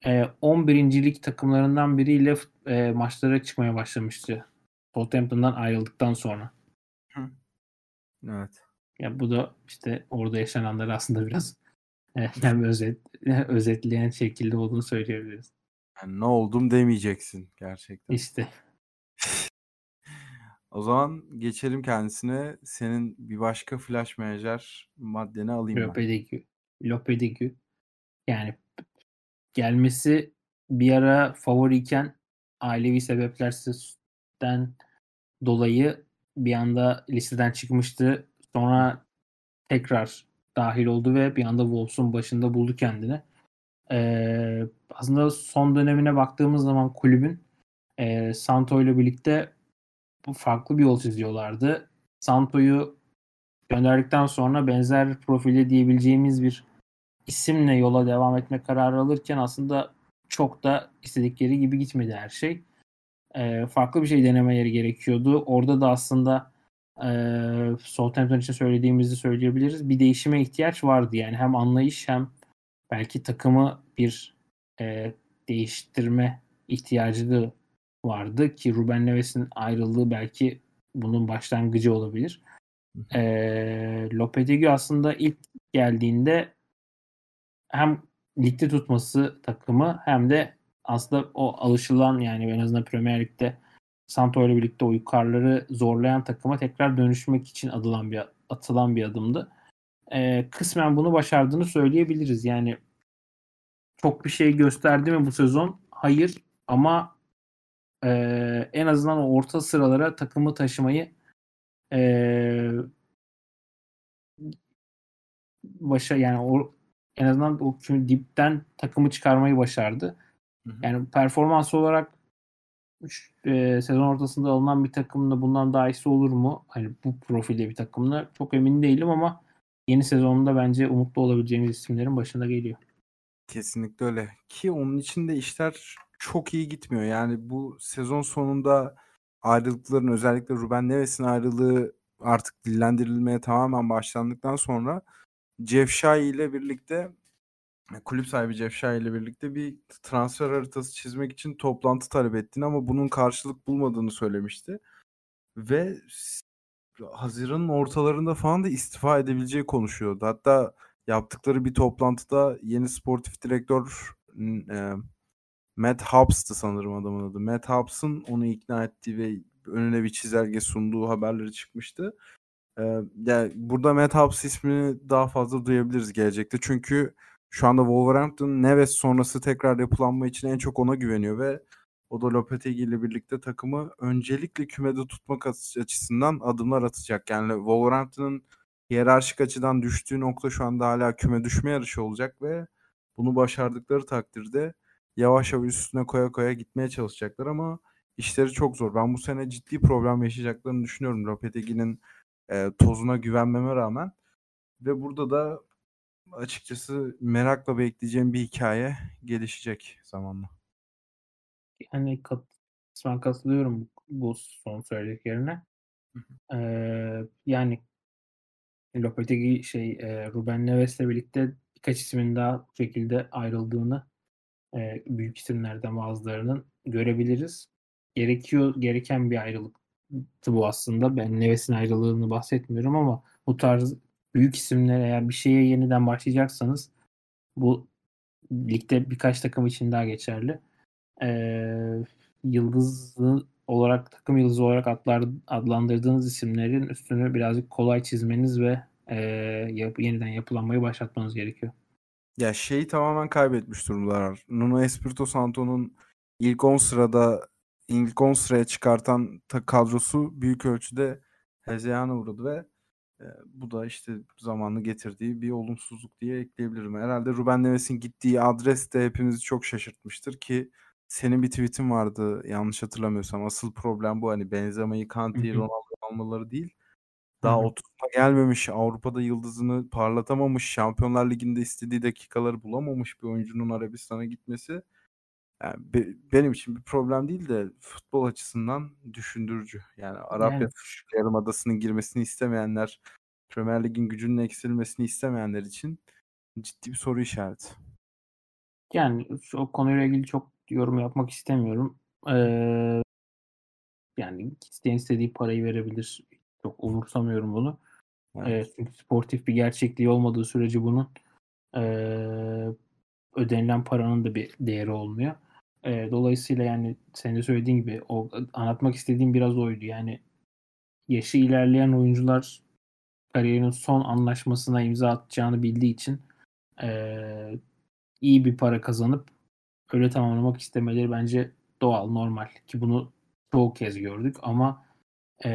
e, 11. lig takımlarından biriyle e, maçlara çıkmaya başlamıştı. Southampton'dan ayrıldıktan sonra. Evet. Ya bu da işte orada yaşananları aslında biraz hem özet özetleyen şekilde olduğunu söyleyebiliriz. Yani ne oldum demeyeceksin gerçekten. İşte. O zaman geçelim kendisine. Senin bir başka flash menajer maddeni alayım ben. Lopedegü. Lopedegü. Yani gelmesi bir ara favoriyken ailevi sebeplerden dolayı bir anda listeden çıkmıştı. Sonra tekrar dahil oldu ve bir anda Wolves'un başında buldu kendini. Ee, aslında son dönemine baktığımız zaman kulübün e, Santo ile birlikte farklı bir yol çiziyorlardı. Santo'yu gönderdikten sonra benzer profilde diyebileceğimiz bir isimle yola devam etme kararı alırken aslında çok da istedikleri gibi gitmedi her şey. E, farklı bir şey denemeleri gerekiyordu. Orada da aslında e, Southampton için söylediğimizi söyleyebiliriz. Bir değişime ihtiyaç vardı. Yani hem anlayış hem belki takımı bir e, değiştirme ihtiyacı da vardı ki Ruben Neves'in ayrılığı belki bunun başlangıcı olabilir. E, Lopetegui aslında ilk geldiğinde hem ligde tutması takımı hem de aslında o alışılan yani en azından Premier Lig'de Santo ile birlikte o yukarıları zorlayan takıma tekrar dönüşmek için atılan bir atılan bir adımdı. Ee, kısmen bunu başardığını söyleyebiliriz. Yani çok bir şey gösterdi mi bu sezon? Hayır ama e, en azından orta sıralara takımı taşımayı e, başa yani o en azından o dipten takımı çıkarmayı başardı. Yani performans olarak e, sezon ortasında alınan bir takımla bundan daha iyisi olur mu? Hani bu profilde bir takımla çok emin değilim ama yeni sezonunda bence umutlu olabileceğimiz isimlerin başında geliyor. Kesinlikle öyle. Ki onun için de işler çok iyi gitmiyor. Yani bu sezon sonunda ayrılıkların özellikle Ruben Neves'in ayrılığı artık dillendirilmeye tamamen başlandıktan sonra Jeff Shai ile birlikte kulüp sahibi Jeff ile birlikte bir transfer haritası çizmek için toplantı talep ettiğini ama bunun karşılık bulmadığını söylemişti. Ve Haziran'ın ortalarında falan da istifa edebileceği konuşuyordu. Hatta yaptıkları bir toplantıda yeni sportif direktör e, Matt Hobbs'tı sanırım adamın adı. Matt Hobbs'ın onu ikna ettiği ve önüne bir çizelge sunduğu haberleri çıkmıştı. Ee, yani burada Matt Hobbs ismini daha fazla duyabiliriz gelecekte. Çünkü şu anda Wolverhampton Neves sonrası tekrar yapılanma için en çok ona güveniyor ve o da Lopetegui ile birlikte takımı öncelikle kümede tutmak açısından adımlar atacak. Yani Wolverhampton'ın hiyerarşik açıdan düştüğü nokta şu anda hala küme düşme yarışı olacak ve bunu başardıkları takdirde yavaş yavaş üstüne koya koya gitmeye çalışacaklar ama işleri çok zor. Ben bu sene ciddi problem yaşayacaklarını düşünüyorum Lopetegui'nin e, tozuna güvenmeme rağmen. Ve burada da açıkçası merakla bekleyeceğim bir hikaye gelişecek zamanla. Yani kat, kısmen katılıyorum bu son söylediklerine. Ee, yani Lopetegui şey e, Ruben Neves'le birlikte birkaç ismin daha bu şekilde ayrıldığını e, büyük isimlerden bazılarının görebiliriz. Gerekiyor gereken bir ayrılıktı bu aslında. Ben Neves'in ayrılığını bahsetmiyorum ama bu tarz büyük isimler eğer bir şeye yeniden başlayacaksanız bu ligde birkaç takım için daha geçerli. Ee, yıldızlı olarak takım yıldızı olarak adlar, adlandırdığınız isimlerin üstünü birazcık kolay çizmeniz ve e, yap, yeniden yapılanmayı başlatmanız gerekiyor. Ya şeyi tamamen kaybetmiş durumdalar. Nuno Espirito Santo'nun ilk 10 sırada ilk 10 sıraya çıkartan kadrosu büyük ölçüde hezeyana uğradı ve bu da işte zamanlı getirdiği bir olumsuzluk diye ekleyebilirim. Herhalde Ruben Neves'in gittiği adres de hepimizi çok şaşırtmıştır ki senin bir tweetin vardı yanlış hatırlamıyorsam. Asıl problem bu hani Benzema'yı, Kante'yi, Ronaldo'yu almaları değil. Daha 30'una gelmemiş, Avrupa'da yıldızını parlatamamış, Şampiyonlar Ligi'nde istediği dakikaları bulamamış bir oyuncunun Arabistan'a gitmesi yani be, benim için bir problem değil de futbol açısından düşündürücü. Yani Arap yani. Yarımadası'nın girmesini istemeyenler, Premier Lig'in gücünün eksilmesini istemeyenler için ciddi bir soru işareti. Yani o konuyla ilgili çok yorum yapmak istemiyorum. Ee, yani isteyen istediği parayı verebilir. Çok umursamıyorum bunu. Evet. Ee, çünkü sportif bir gerçekliği olmadığı sürece bunun e, ödenilen paranın da bir değeri olmuyor. E, dolayısıyla yani senin de söylediğin gibi o anlatmak istediğim biraz oydu. Yani yaşı ilerleyen oyuncular kariyerinin son anlaşmasına imza atacağını bildiği için e, iyi bir para kazanıp öyle tamamlamak istemeleri bence doğal, normal ki bunu çoğu kez gördük ama e,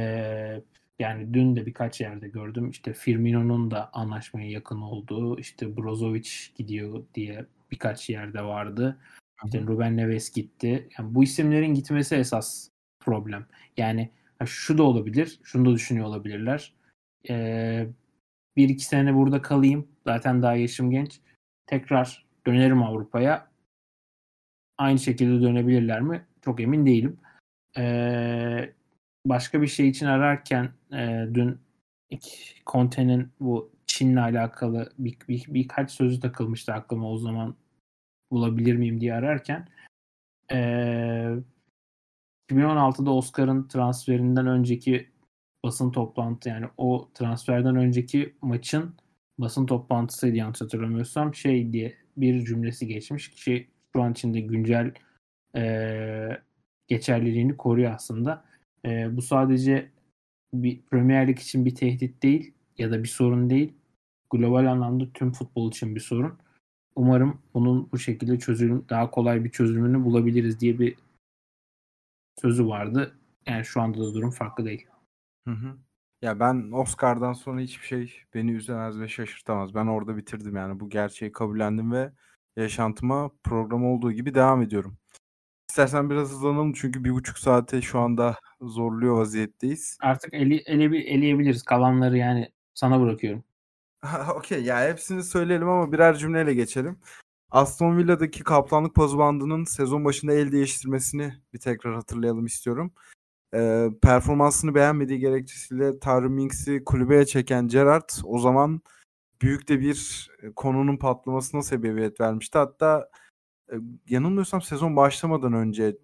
yani dün de birkaç yerde gördüm işte Firmino'nun da anlaşmaya yakın olduğu işte Brozovic gidiyor diye birkaç yerde vardı. İşte Ruben Neves gitti. Yani bu isimlerin gitmesi esas problem. Yani şu da olabilir. Şunu da düşünüyor olabilirler. Ee, bir iki sene burada kalayım. Zaten daha yaşım genç. Tekrar dönerim Avrupa'ya. Aynı şekilde dönebilirler mi? Çok emin değilim. Ee, başka bir şey için ararken e, dün Conte'nin bu Çin'le alakalı bir, bir, birkaç sözü takılmıştı aklıma o zaman bulabilir miyim diye ararken e, 2016'da Oscar'ın transferinden önceki basın toplantı yani o transferden önceki maçın basın toplantısıydı yanlış hatırlamıyorsam şey diye bir cümlesi geçmiş ki şu an içinde güncel e, geçerliliğini koruyor aslında. E, bu sadece bir Premier Lig için bir tehdit değil ya da bir sorun değil. Global anlamda tüm futbol için bir sorun. Umarım bunun bu şekilde çözülüm daha kolay bir çözümünü bulabiliriz diye bir sözü vardı. Yani şu anda da durum farklı değil. Hı hı. Ya ben Oscar'dan sonra hiçbir şey beni üzemez ve şaşırtamaz. Ben orada bitirdim yani bu gerçeği kabullendim ve yaşantıma program olduğu gibi devam ediyorum. İstersen biraz hızlanalım çünkü bir buçuk saate şu anda zorluyor vaziyetteyiz. Artık ele, ele, eleyebiliriz. Kalanları yani sana bırakıyorum. Okey ya hepsini söyleyelim ama birer cümleyle geçelim. Aston Villa'daki kaptanlık pozu sezon başında el değiştirmesini bir tekrar hatırlayalım istiyorum. Ee, performansını beğenmediği gerekçesiyle Tyron Minks'i kulübeye çeken Gerrard o zaman büyük de bir konunun patlamasına sebebiyet vermişti. Hatta e, yanılmıyorsam sezon başlamadan önce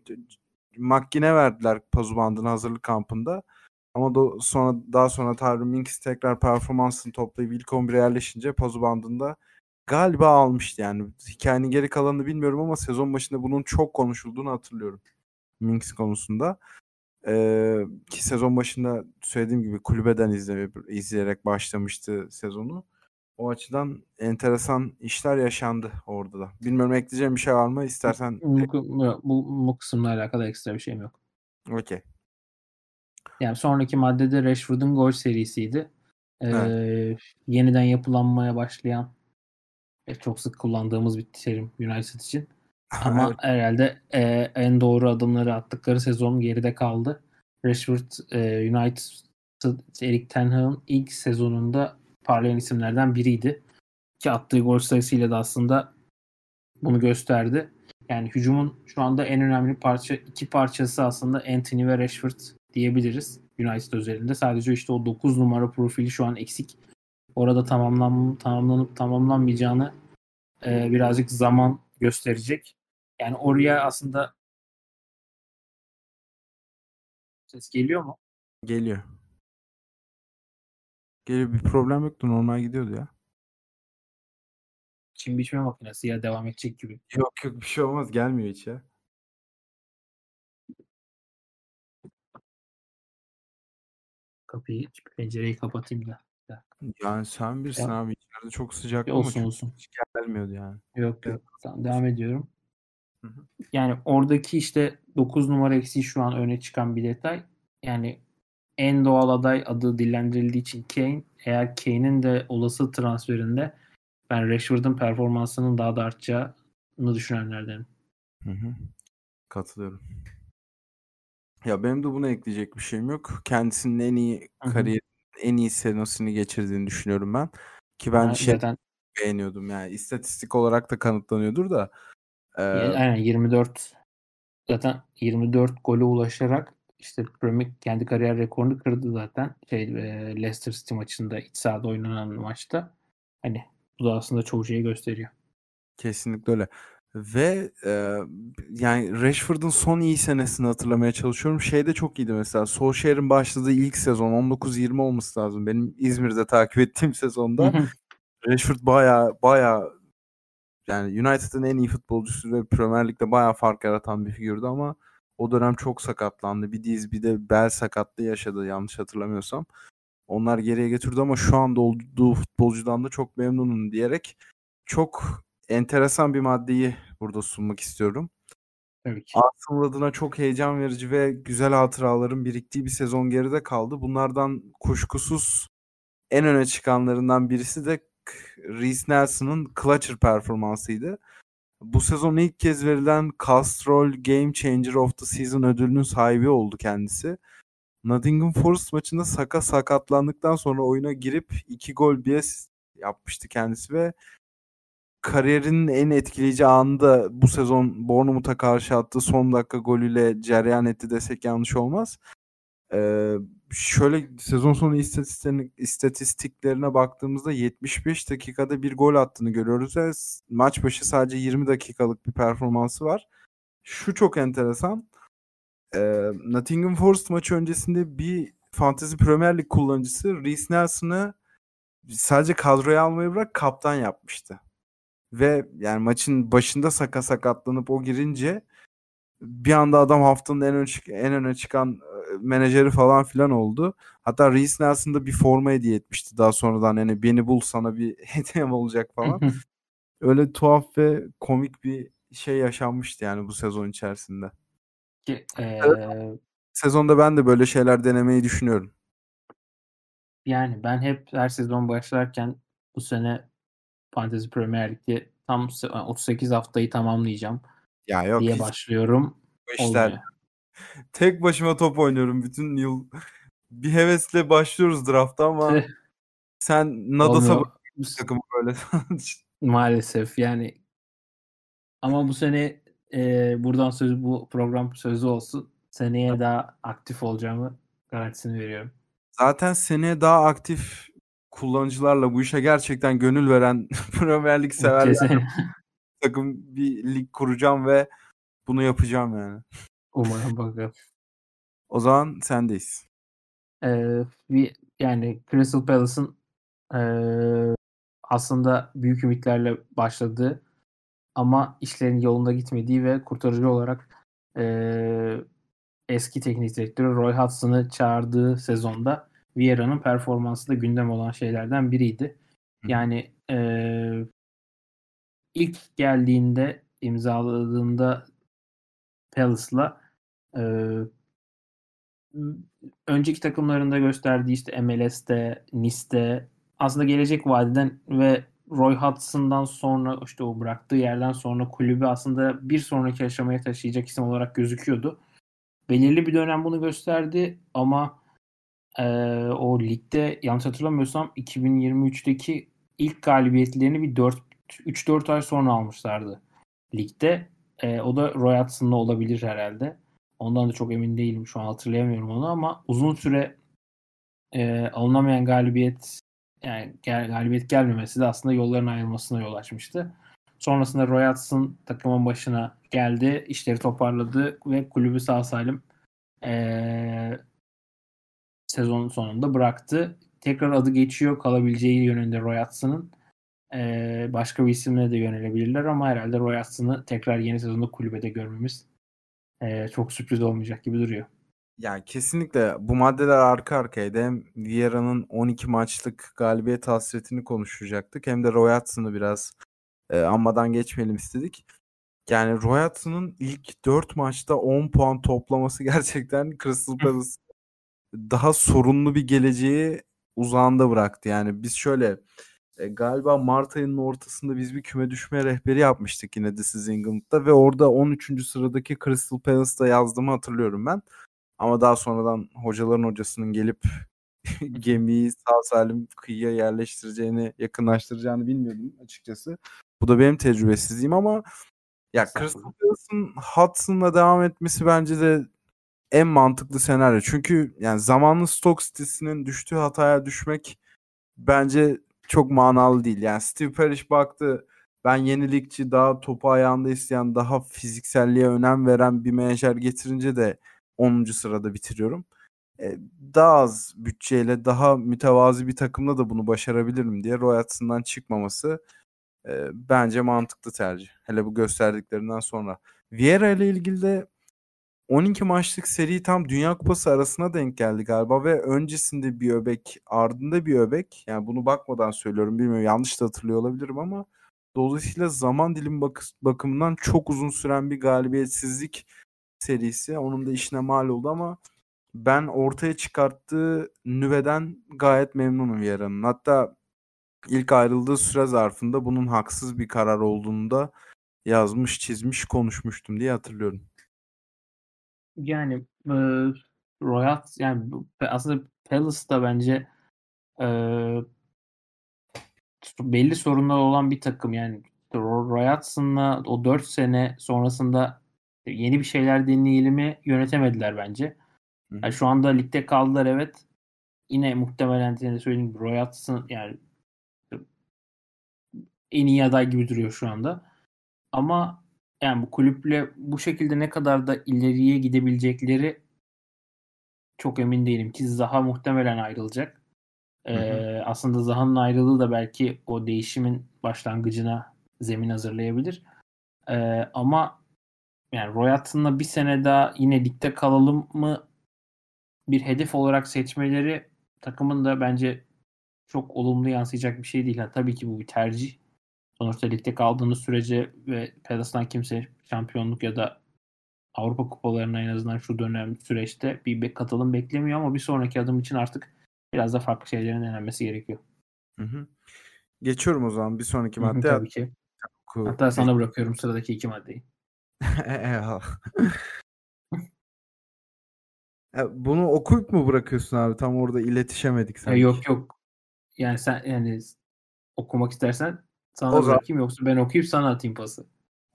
McGinn'e verdiler bandını hazırlık kampında. Ama da sonra daha sonra Tyron Minks tekrar performansını toplayıp ilk 11'e yerleşince pozu bandında galiba almıştı yani. Hikayenin geri kalanını bilmiyorum ama sezon başında bunun çok konuşulduğunu hatırlıyorum. Minks konusunda. Ee, ki sezon başında söylediğim gibi kulübeden izle, izleyerek başlamıştı sezonu. O açıdan enteresan işler yaşandı orada da. Bilmiyorum ekleyeceğim bir şey var mı? İstersen... Bu, bu, bu, bu kısımla alakalı ekstra bir şeyim yok. Okey. Yani sonraki maddede Rashford'un gol serisiydi. Ee, evet. Yeniden yapılanmaya başlayan e, çok sık kullandığımız bir terim United için. Ama evet. herhalde e, en doğru adımları attıkları sezon geride kaldı. Rashford e, United Erik Ten Hag'ın ilk sezonunda parlayan isimlerden biriydi. Ki attığı gol sayısıyla da aslında bunu gösterdi. Yani hücumun şu anda en önemli parça iki parçası aslında Anthony ve Rashford diyebiliriz United özelinde. Sadece işte o 9 numara profili şu an eksik. Orada tamamlan, tamamlanıp tamamlanmayacağını e, birazcık zaman gösterecek. Yani oraya aslında ses geliyor mu? Geliyor. Geliyor bir problem yoktu normal gidiyordu ya. Çim biçme makinesi ya devam edecek gibi. Yok yok bir şey olmaz gelmiyor hiç ya. Kapıyı, pencereyi kapatayım da. Yani sen birsin ya. abi içeride çok sıcak ama olsun, olsun. hiç gelmiyordu yani. Yok yok. Tamam, devam ediyorum. Hı hı. Yani oradaki işte 9 numara eksiği şu an öne çıkan bir detay. Yani en doğal aday adı dillendirildiği için Kane. Eğer Kane'in de olası transferinde ben Rashford'un performansının daha da artacağını düşünenlerdenim. Hı hı. Katılıyorum. Ya benim de buna ekleyecek bir şeyim yok. Kendisinin en iyi kariyer en iyi senesini geçirdiğini düşünüyorum ben. Ki ben ha, şey zaten... beğeniyordum yani istatistik olarak da kanıtlanıyordur da. E... Aynen 24 zaten 24 gole ulaşarak işte Premier kendi kariyer rekorunu kırdı zaten. Şey e, Leicester City maçında iç sahada oynanan maçta. Hani bu da aslında çoğu şeyi gösteriyor. Kesinlikle öyle. Ve e, yani Rashford'un son iyi senesini hatırlamaya çalışıyorum. Şey de çok iyiydi mesela. Solskjaer'in başladığı ilk sezon 19-20 olması lazım. Benim İzmir'de takip ettiğim sezonda Rashford baya baya yani United'ın en iyi futbolcusu ve Premier Lig'de bayağı fark yaratan bir figürdü ama o dönem çok sakatlandı. Bir diz bir de bel sakatlığı yaşadı yanlış hatırlamıyorsam. Onlar geriye getirdi ama şu anda olduğu futbolcudan da çok memnunum diyerek çok enteresan bir maddeyi burada sunmak istiyorum. Tabii ki. Arsenal adına çok heyecan verici ve güzel hatıraların biriktiği bir sezon geride kaldı. Bunlardan kuşkusuz en öne çıkanlarından birisi de Reece Nelson'ın Clutcher performansıydı. Bu sezon ilk kez verilen Castrol Game Changer of the Season ödülünün sahibi oldu kendisi. Nottingham Forest maçında Saka sakatlandıktan sonra oyuna girip iki gol bir yapmıştı kendisi ve kariyerinin en etkileyici anında bu sezon Bournemouth'a karşı attığı son dakika golüyle cereyan etti desek yanlış olmaz. Ee, şöyle sezon sonu istatistiklerine baktığımızda 75 dakikada bir gol attığını görüyoruz ve maç başı sadece 20 dakikalık bir performansı var. Şu çok enteresan. Ee, Nottingham Forest maçı öncesinde bir Fantasy Premier Lig kullanıcısı Reece Nelson'ı sadece kadroya almayı bırak kaptan yapmıştı. Ve yani maçın başında saka sakatlanıp o girince bir anda adam haftanın en öne, en öne çıkan menajeri falan filan oldu. Hatta Reece Nelson da bir forma hediye etmişti daha sonradan hani beni bul sana bir hediyem olacak falan. Öyle tuhaf ve komik bir şey yaşanmıştı yani bu sezon içerisinde. Ki, ee... Sezonda ben de böyle şeyler denemeyi düşünüyorum. Yani ben hep her sezon başlarken bu sene Fantasy Premier Lig'de tam 38 haftayı tamamlayacağım ya yok, diye başlıyorum. Bu işler Olmuyor. tek başıma top oynuyorum bütün yıl. Bir hevesle başlıyoruz drafta ama sen Nadas'a takımı böyle. Maalesef yani ama bu sene e, buradan söz bu program sözü olsun. Seneye daha aktif olacağımı garantisini veriyorum. Zaten seneye daha aktif kullanıcılarla bu işe gerçekten gönül veren Premier Lig severler takım bir lig kuracağım ve bunu yapacağım yani. Umarım bakalım. O zaman sendeyiz. Ee, bir yani Crystal Palace'ın e, aslında büyük ümitlerle başladığı ama işlerin yolunda gitmediği ve kurtarıcı olarak e, eski teknik direktörü Roy Hudson'ı çağırdığı sezonda Vieira'nın performansı da gündem olan şeylerden biriydi. Yani e, ilk geldiğinde imzaladığında Palace'la e, önceki takımlarında gösterdiği işte MLS'te, Nice'te aslında gelecek vadeden ve Roy Hudson'dan sonra işte o bıraktığı yerden sonra kulübü aslında bir sonraki aşamaya taşıyacak isim olarak gözüküyordu. Belirli bir dönem bunu gösterdi ama e, o ligde yanlış hatırlamıyorsam 2023'teki ilk galibiyetlerini bir 4 3-4 ay sonra almışlardı ligde. E, o da Roy Hudson'la olabilir herhalde. Ondan da çok emin değilim şu an hatırlayamıyorum onu ama uzun süre e, alınamayan galibiyet yani galibiyet gelmemesi de aslında yolların ayrılmasına yol açmıştı. Sonrasında Roy Hudson takımın başına geldi, işleri toparladı ve kulübü sağ salim e, sezon sonunda bıraktı. Tekrar adı geçiyor kalabileceği yönünde Roy Hudson'ın. E, başka bir isimle de yönelebilirler ama herhalde Roy Hudson'ı tekrar yeni sezonda kulübede görmemiz e, çok sürpriz olmayacak gibi duruyor. Yani kesinlikle bu maddeler arka arkaydı. Hem Vieira'nın 12 maçlık galibiyet hasretini konuşacaktık. Hem de Roy Hudson'ı biraz e, anmadan geçmeyelim istedik. Yani Roy Hudson'ın ilk 4 maçta 10 puan toplaması gerçekten Crystal Palace daha sorunlu bir geleceği uzağında bıraktı. Yani biz şöyle e, galiba Mart ayının ortasında biz bir küme düşme rehberi yapmıştık yine This is England'da ve orada 13. sıradaki Crystal Palace'da yazdığımı hatırlıyorum ben. Ama daha sonradan hocaların hocasının gelip gemiyi sağ salim kıyıya yerleştireceğini, yakınlaştıracağını bilmiyordum açıkçası. Bu da benim tecrübesizliğim ama ya Crystal Palace'ın Hudson'la devam etmesi bence de en mantıklı senaryo. Çünkü yani zamanlı stok sitesinin düştüğü hataya düşmek bence çok manalı değil. Yani Steve Parish baktı ben yenilikçi daha topu ayağında isteyen daha fizikselliğe önem veren bir menajer getirince de 10. sırada bitiriyorum. E, daha az bütçeyle daha mütevazi bir takımla da bunu başarabilirim diye Roy çıkmaması e, bence mantıklı tercih. Hele bu gösterdiklerinden sonra. Vieira ile ilgili de 12 maçlık seri tam Dünya Kupası arasına denk geldi galiba ve öncesinde bir öbek, ardında bir öbek. Yani bunu bakmadan söylüyorum bilmiyorum yanlış da hatırlıyor olabilirim ama dolayısıyla zaman dilim bak bakımından çok uzun süren bir galibiyetsizlik serisi. Onun da işine mal oldu ama ben ortaya çıkarttığı nüveden gayet memnunum Vieira'nın. Hatta ilk ayrıldığı süre zarfında bunun haksız bir karar olduğunu da yazmış, çizmiş, konuşmuştum diye hatırlıyorum. Yani e, Royal yani aslında Palace da bence e, belli sorunlar olan bir takım yani Roy o 4 sene sonrasında yeni bir şeyler deneyelim mi yönetemediler bence. Yani şu anda ligde kaldılar evet. Yine muhtemelen senin söylediğin gibi Roy yani en iyi aday gibi duruyor şu anda. Ama yani bu kulüple bu şekilde ne kadar da ileriye gidebilecekleri çok emin değilim ki Zaha muhtemelen ayrılacak. Ee, hı hı. aslında Zaha'nın ayrılığı da belki o değişimin başlangıcına zemin hazırlayabilir. Ee, ama yani Roy Hudson'la bir sene daha yine ligde kalalım mı bir hedef olarak seçmeleri takımın da bence çok olumlu yansıyacak bir şey değil. Ha, tabii ki bu bir tercih. Sonuçta ligde kaldığınız sürece ve Palace'dan kimse şampiyonluk ya da Avrupa kupalarına en azından şu dönem süreçte bir katılım beklemiyor ama bir sonraki adım için artık biraz da farklı şeylerin denenmesi gerekiyor. Hı hı. Geçiyorum o zaman bir sonraki madde. Tabii ki. Hatta sana bırakıyorum sıradaki iki maddeyi. Bunu okuyup mu bırakıyorsun abi? Tam orada iletişemedik sanki. Yok yok. Yani sen yani okumak istersen sana o bırakayım zaman... yoksa ben okuyup sana atayım pası.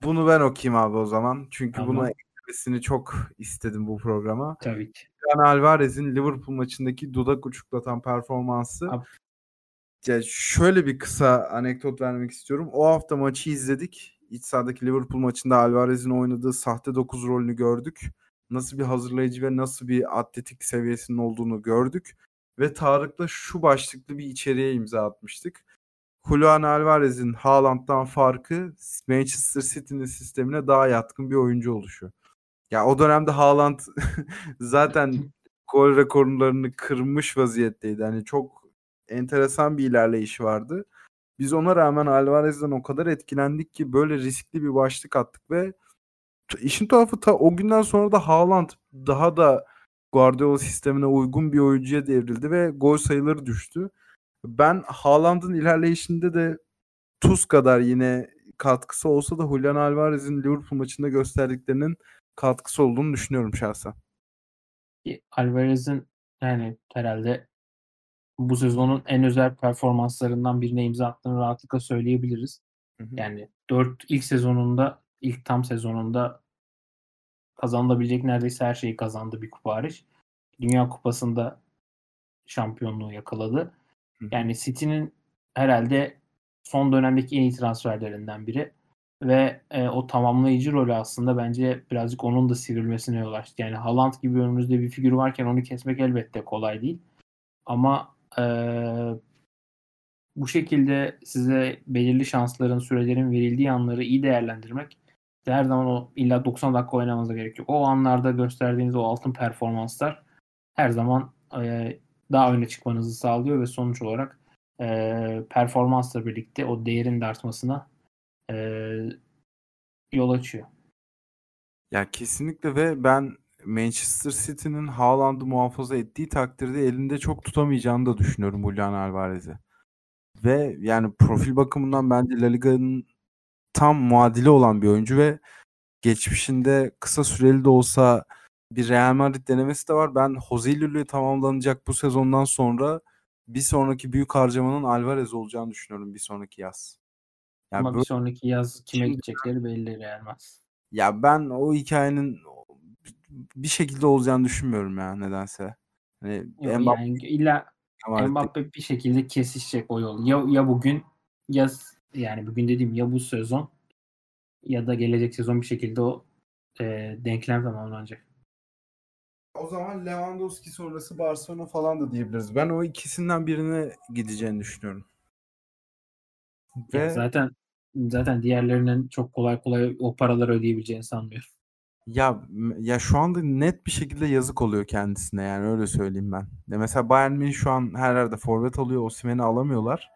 Bunu ben okuyayım abi o zaman. Çünkü tamam. bunu eklemesini çok istedim bu programa. Tabii ki. Yani Alvarez'in Liverpool maçındaki dudak uçuklatan performansı. Abi. Ya şöyle bir kısa anekdot vermek istiyorum. O hafta maçı izledik. İç sahadaki Liverpool maçında Alvarez'in oynadığı sahte 9 rolünü gördük. Nasıl bir hazırlayıcı ve nasıl bir atletik seviyesinin olduğunu gördük. Ve Tarık'la şu başlıklı bir içeriğe imza atmıştık. Julian Alvarez'in Haaland'dan farkı Manchester City'nin sistemine daha yatkın bir oyuncu oluşu. Ya o dönemde Haaland zaten gol rekorlarını kırmış vaziyetteydi. Hani çok enteresan bir ilerleyişi vardı. Biz ona rağmen Alvarez'den o kadar etkilendik ki böyle riskli bir başlık attık ve işin tuhafı ta o günden sonra da Haaland daha da Guardiola sistemine uygun bir oyuncuya devrildi ve gol sayıları düştü. Ben Haaland'ın ilerleyişinde de Tuz kadar yine katkısı olsa da Julian Alvarez'in Liverpool maçında gösterdiklerinin katkısı olduğunu düşünüyorum şahsen. Alvarez'in yani herhalde bu sezonun en özel performanslarından birine imza attığını rahatlıkla söyleyebiliriz. Hı hı. Yani 4 ilk sezonunda, ilk tam sezonunda kazanılabilecek neredeyse her şeyi kazandı bir kupa hariç. Dünya Kupası'nda şampiyonluğu yakaladı. Yani City'nin herhalde son dönemdeki en iyi transferlerinden biri ve e, o tamamlayıcı rolü aslında bence birazcık onun da sivrilmesine yol açtı. Yani Haaland gibi önümüzde bir figür varken onu kesmek elbette kolay değil. Ama e, bu şekilde size belirli şansların, sürelerin verildiği anları iyi değerlendirmek her zaman o illa 90 dakika oynamanıza gerek yok. O anlarda gösterdiğiniz o altın performanslar her zaman e, daha öne çıkmanızı sağlıyor ve sonuç olarak e, performansla birlikte o değerin de artmasına e, yol açıyor. Ya kesinlikle ve ben Manchester City'nin Haaland'ı muhafaza ettiği takdirde elinde çok tutamayacağını da düşünüyorum Julian Alvarez'e. Ve yani profil bakımından bence La Liga'nın tam muadili olan bir oyuncu ve geçmişinde kısa süreli de olsa bir Real Madrid denemesi de var. Ben Jose tamamlanacak bu sezondan sonra bir sonraki büyük harcamanın Alvarez olacağını düşünüyorum bir sonraki yaz. Yani Ama böyle... bir sonraki yaz kime gidecekleri belli Real Madrid. Ya ben o hikayenin bir şekilde olacağını düşünmüyorum ya nedense. Hani Yok, Mbappe, yani illa Mbappe bir şekilde kesişecek o yol. Ya, ya bugün ya yani bugün dediğim ya bu sezon ya da gelecek sezon bir şekilde o e, denklem tamamlanacak. O zaman Lewandowski sonrası Barcelona falan da diyebiliriz. Ben o ikisinden birine gideceğini düşünüyorum. Ve... Ya zaten zaten diğerlerinin çok kolay kolay o paraları ödeyebileceğini sanmıyorum. Ya ya şu anda net bir şekilde yazık oluyor kendisine yani öyle söyleyeyim ben. Ya mesela Bayern Münih şu an her yerde forvet alıyor. Osimhen'i alamıyorlar.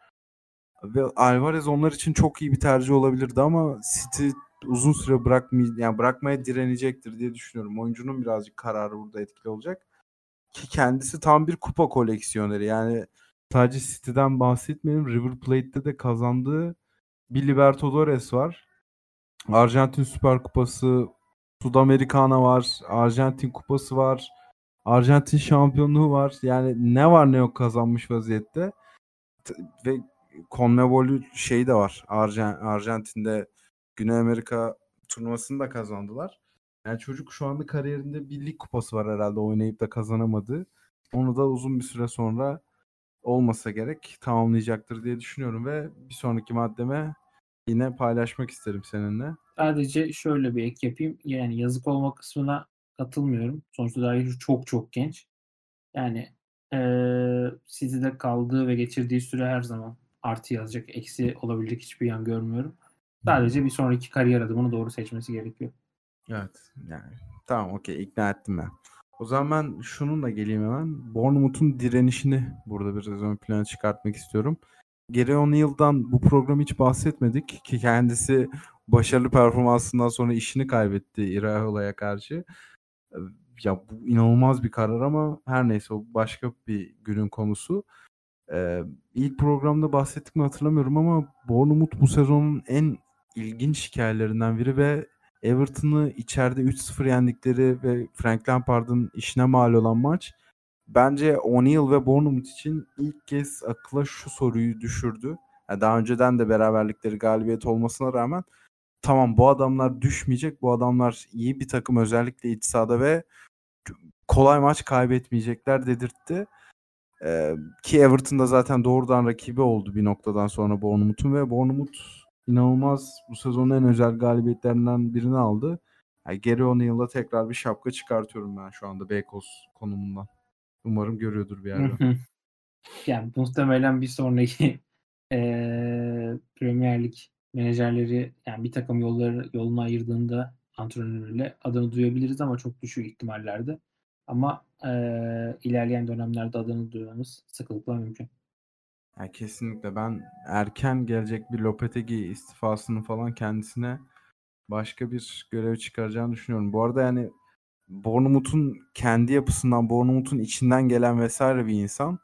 Ve Alvarez onlar için çok iyi bir tercih olabilirdi ama City uzun süre bırakmay yani bırakmaya direnecektir diye düşünüyorum. Oyuncunun birazcık kararı burada etkili olacak. Ki kendisi tam bir kupa koleksiyoneri. Yani sadece City'den bahsetmeyelim. River Plate'de de kazandığı bir Libertadores var. Arjantin Süper Kupası, Sudamericana var, Arjantin Kupası var, Arjantin şampiyonluğu var. Yani ne var ne yok kazanmış vaziyette. Ve CONMEBOL şey de var. Arjan, Arjantin'de Güney Amerika turnuvasını da kazandılar. Yani çocuk şu anda kariyerinde bir lig kupası var herhalde oynayıp da kazanamadı. Onu da uzun bir süre sonra olmasa gerek tamamlayacaktır diye düşünüyorum ve bir sonraki maddeme yine paylaşmak isterim seninle. Sadece şöyle bir ek yapayım. Yani yazık olma kısmına katılmıyorum. Sonuçta daha çok çok genç. Yani ee, City'de kaldığı ve geçirdiği süre her zaman artı yazacak. Eksi olabilecek hiçbir yan görmüyorum. Sadece bir sonraki kariyer adımını doğru seçmesi gerekiyor. Evet. Yani tamam okey ikna ettim ben. O zaman ben şununla geleyim hemen. Bournemouth'un direnişini burada bir ön plana çıkartmak istiyorum. Geri 10 yıldan bu programı hiç bahsetmedik ki kendisi başarılı performansından sonra işini kaybetti Iraola'ya karşı. Ya bu inanılmaz bir karar ama her neyse o başka bir günün konusu. Ee, ilk programda bahsettik mi hatırlamıyorum ama Bournemouth bu sezonun en ilginç hikayelerinden biri ve Everton'ı içeride 3-0 yendikleri ve Frank Lampard'ın işine mal olan maç bence O'Neill ve Bournemouth için ilk kez akla şu soruyu düşürdü. Yani daha önceden de beraberlikleri galibiyet olmasına rağmen tamam bu adamlar düşmeyecek. Bu adamlar iyi bir takım özellikle iç sahada ve kolay maç kaybetmeyecekler dedirtti. Ee, ki Everton da zaten doğrudan rakibi oldu bir noktadan sonra Bournemouth'un ve Bournemouth inanılmaz bu sezonun en özel galibiyetlerinden birini aldı. Yani Gary O'Neill'la tekrar bir şapka çıkartıyorum ben şu anda Beykoz konumundan. Umarım görüyordur bir yerde. yani muhtemelen bir sonraki e, Premier Lig menajerleri yani bir takım yolları yolunu ayırdığında antrenörüyle adını duyabiliriz ama çok düşük ihtimallerde. Ama e, ilerleyen dönemlerde adını duymamız sıklıkla mümkün. Yani kesinlikle ben erken gelecek bir Lopetegi istifasını falan kendisine başka bir görev çıkaracağını düşünüyorum. Bu arada yani Bournemouth'un kendi yapısından, Bournemouth'un içinden gelen vesaire bir insan.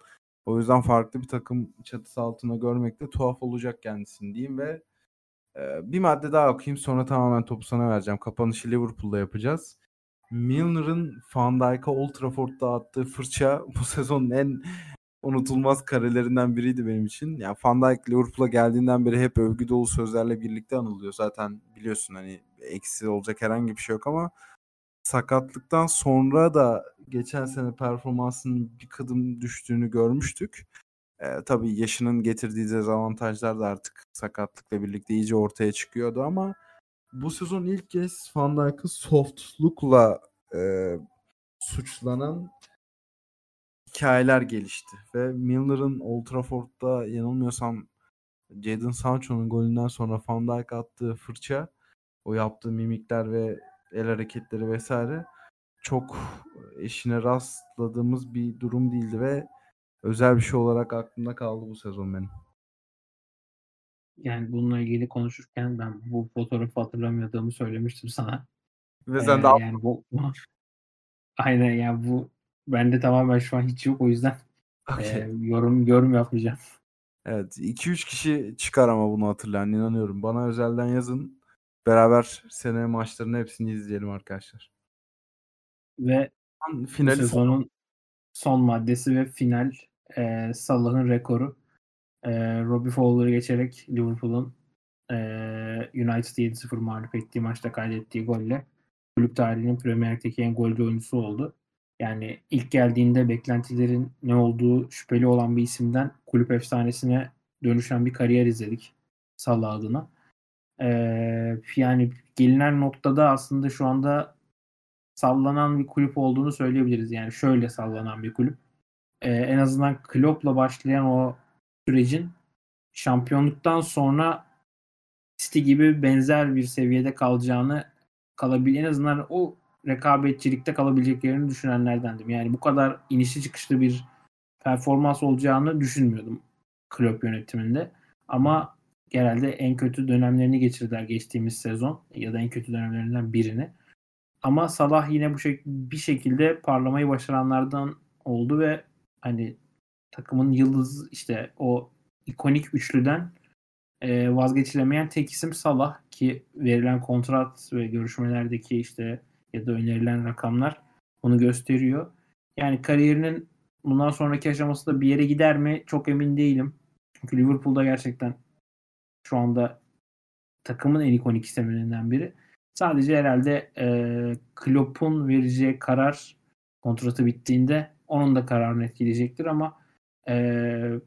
O yüzden farklı bir takım çatısı altında görmek de tuhaf olacak kendisini diyeyim ve e, bir madde daha okuyayım sonra tamamen topu sana vereceğim. Kapanışı Liverpool'da yapacağız. Milner'ın Van Dijk'a Old Trafford'da attığı fırça bu sezonun en unutulmaz karelerinden biriydi benim için. Yani Van Dijk Liverpool'a geldiğinden beri hep övgü dolu sözlerle birlikte anılıyor. Zaten biliyorsun hani eksi olacak herhangi bir şey yok ama sakatlıktan sonra da geçen sene performansının bir kadın düştüğünü görmüştük. Ee, tabii yaşının getirdiği dezavantajlar da artık sakatlıkla birlikte iyice ortaya çıkıyordu ama bu sezon ilk kez Van Dijk'ı softlukla e, suçlanan hikayeler gelişti. Ve Milner'ın Old Trafford'da yanılmıyorsam Jadon Sancho'nun golünden sonra Van Dijk attığı fırça, o yaptığı mimikler ve el hareketleri vesaire çok eşine rastladığımız bir durum değildi ve özel bir şey olarak aklımda kaldı bu sezon benim. Yani bununla ilgili konuşurken ben bu fotoğrafı hatırlamadığımı söylemiştim sana. Ve sen ee, daha... yani bu aynen yani bu bende tamamen şu an hiç yok o yüzden okay. e, yorum yorum yapmayacağım. Evet 2-3 kişi çıkar ama bunu hatırlayan inanıyorum. Bana özelden yazın. Beraber sene maçlarının hepsini izleyelim arkadaşlar. Ve finali sezonun son maddesi ve final e, Salah'ın rekoru. E, Robbie Fowler'ı geçerek Liverpool'un e, United'ı 7-0 mağlup ettiği maçta kaydettiği golle kulüp tarihinin Premier Lig'deki en golcü oyuncusu oldu. Yani ilk geldiğinde beklentilerin ne olduğu şüpheli olan bir isimden kulüp efsanesine dönüşen bir kariyer izledik Salah adına. Ee, yani gelinen noktada aslında şu anda sallanan bir kulüp olduğunu söyleyebiliriz. Yani şöyle sallanan bir kulüp. Ee, en azından Klopp'la başlayan o sürecin şampiyonluktan sonra City gibi benzer bir seviyede kalacağını kalabil en azından o rekabetçilikte kalabileceklerini düşünenlerdendim. Yani bu kadar inişli çıkışlı bir performans olacağını düşünmüyordum Klopp yönetiminde. Ama genelde en kötü dönemlerini geçirdiler geçtiğimiz sezon ya da en kötü dönemlerinden birini. Ama Salah yine bu şek bir şekilde parlamayı başaranlardan oldu ve hani takımın yıldız işte o ikonik üçlüden e, vazgeçilemeyen tek isim Salah ki verilen kontrat ve görüşmelerdeki işte ya da önerilen rakamlar onu gösteriyor. Yani kariyerinin bundan sonraki aşaması da bir yere gider mi çok emin değilim. Çünkü Liverpool'da gerçekten şu anda takımın en ikonik isimlerinden biri. Sadece herhalde e, Klopp'un vereceği karar kontratı bittiğinde onun da kararını etkileyecektir ama e,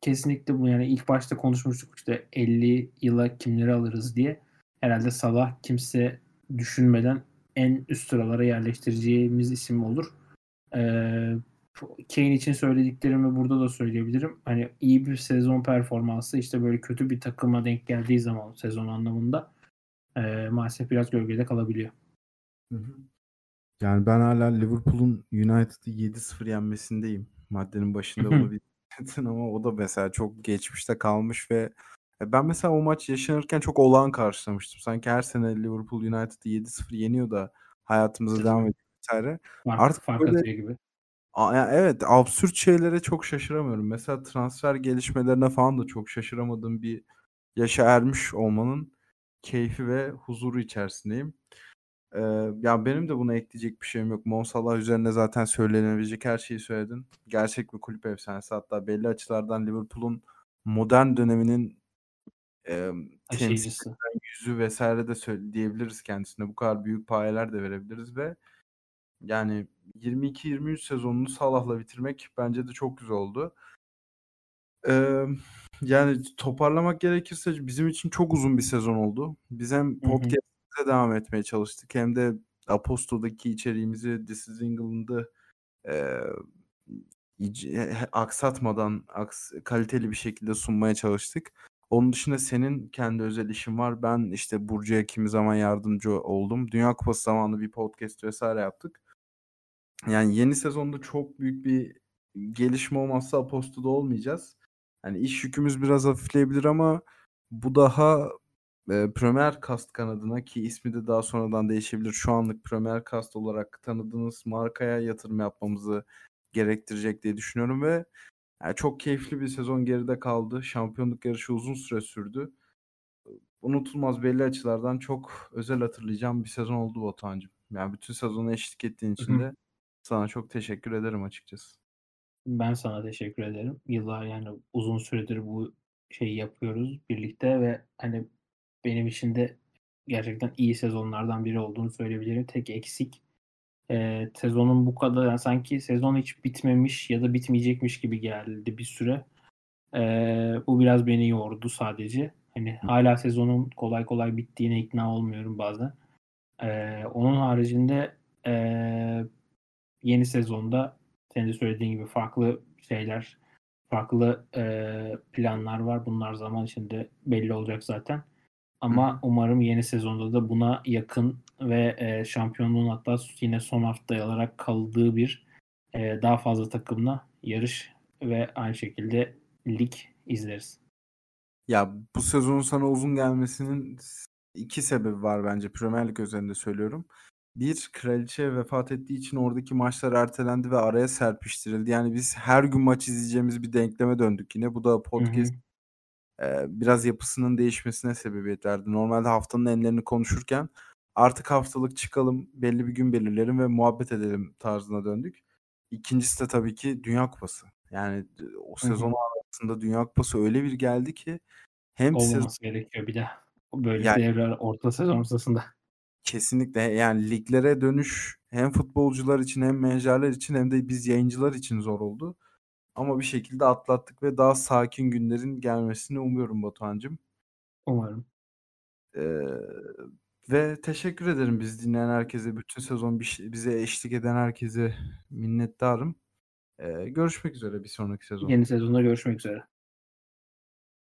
kesinlikle bu yani ilk başta konuşmuştuk işte 50 yıla kimleri alırız diye. Herhalde Salah kimse düşünmeden en üst sıralara yerleştireceğimiz isim olur. Ee, Kane için söylediklerimi burada da söyleyebilirim. Hani iyi bir sezon performansı işte böyle kötü bir takıma denk geldiği zaman sezon anlamında e, maalesef biraz gölgede kalabiliyor. Yani ben hala Liverpool'un United'ı 7-0 yenmesindeyim. Maddenin başında bunu bildirdin ama o da mesela çok geçmişte kalmış ve ben mesela o maç yaşanırken çok olağan karşılamıştım. Sanki her sene Liverpool United'ı 7-0 yeniyor da hayatımıza devam ediyor vesaire. Fark, Artık fark böyle, gibi. Evet absürt şeylere çok şaşıramıyorum. Mesela transfer gelişmelerine falan da çok şaşıramadığım bir yaşa ermiş olmanın keyfi ve huzuru içerisindeyim. Ee, ya benim de buna ekleyecek bir şeyim yok. Mo üzerine zaten söylenebilecek her şeyi söyledin. Gerçek bir kulüp efsanesi. Hatta belli açılardan Liverpool'un modern döneminin e, temsil yüzü vesaire de söyle, diyebiliriz kendisine. Bu kadar büyük payeler de verebiliriz ve yani 22-23 sezonunu Salah'la bitirmek bence de çok güzel oldu. Ee, yani toparlamak gerekirse bizim için çok uzun bir sezon oldu. Biz hem podcast'e devam etmeye çalıştık hem de Aposto'daki içeriğimizi This is England'ı e, aksatmadan aks kaliteli bir şekilde sunmaya çalıştık. Onun dışında senin kendi özel işin var. Ben işte Burcu'ya kimi zaman yardımcı oldum. Dünya Kupası zamanı bir podcast vesaire yaptık. Yani yeni sezonda çok büyük bir gelişme olmazsa Aposto'da olmayacağız. Yani iş yükümüz biraz hafifleyebilir ama bu daha e, Premier Cast kanadına ki ismi de daha sonradan değişebilir. Şu anlık Premier Cast olarak tanıdığınız markaya yatırım yapmamızı gerektirecek diye düşünüyorum ve yani çok keyifli bir sezon geride kaldı. Şampiyonluk yarışı uzun süre sürdü. Unutulmaz belli açılardan çok özel hatırlayacağım bir sezon oldu Batuhan'cığım. Yani bütün sezonu eşlik ettiğin için de sana çok teşekkür ederim açıkçası. Ben sana teşekkür ederim. Yıllar yani uzun süredir bu şeyi yapıyoruz birlikte ve hani benim için de gerçekten iyi sezonlardan biri olduğunu söyleyebilirim. Tek eksik e, sezonun bu kadar yani sanki sezon hiç bitmemiş ya da bitmeyecekmiş gibi geldi bir süre. E, bu biraz beni yordu sadece. Hani hala sezonun kolay kolay bittiğine ikna olmuyorum bazen. E, onun haricinde e, yeni sezonda senin de söylediğin gibi farklı şeyler, farklı e, planlar var. Bunlar zaman içinde belli olacak zaten. Ama umarım yeni sezonda da buna yakın ve e, şampiyonluğun hatta yine son haftaya alarak kaldığı bir e, daha fazla takımla yarış ve aynı şekilde lig izleriz. Ya bu sezonun sana uzun gelmesinin iki sebebi var bence Premier Lig özelinde söylüyorum. Bir, kraliçe vefat ettiği için oradaki maçlar ertelendi ve araya serpiştirildi. Yani biz her gün maç izleyeceğimiz bir denkleme döndük yine. Bu da podcast e, biraz yapısının değişmesine sebebiyet verdi. Normalde haftanın enlerini konuşurken artık haftalık çıkalım, belli bir gün belirleyelim ve muhabbet edelim tarzına döndük. İkincisi de tabii ki Dünya Kupası. Yani o sezon arasında Dünya Kupası öyle bir geldi ki hem Olmaması sezon... gerekiyor bir de. Böyle yani, devre orta sezon sırasında. Kesinlikle yani liglere dönüş hem futbolcular için hem menajerler için hem de biz yayıncılar için zor oldu. Ama bir şekilde atlattık ve daha sakin günlerin gelmesini umuyorum Batuhan'cığım. Umarım. Ee, ve teşekkür ederim biz dinleyen herkese, bütün sezon bize eşlik eden herkese minnettarım. Ee, görüşmek üzere bir sonraki sezon. Yeni sezonda görüşmek üzere.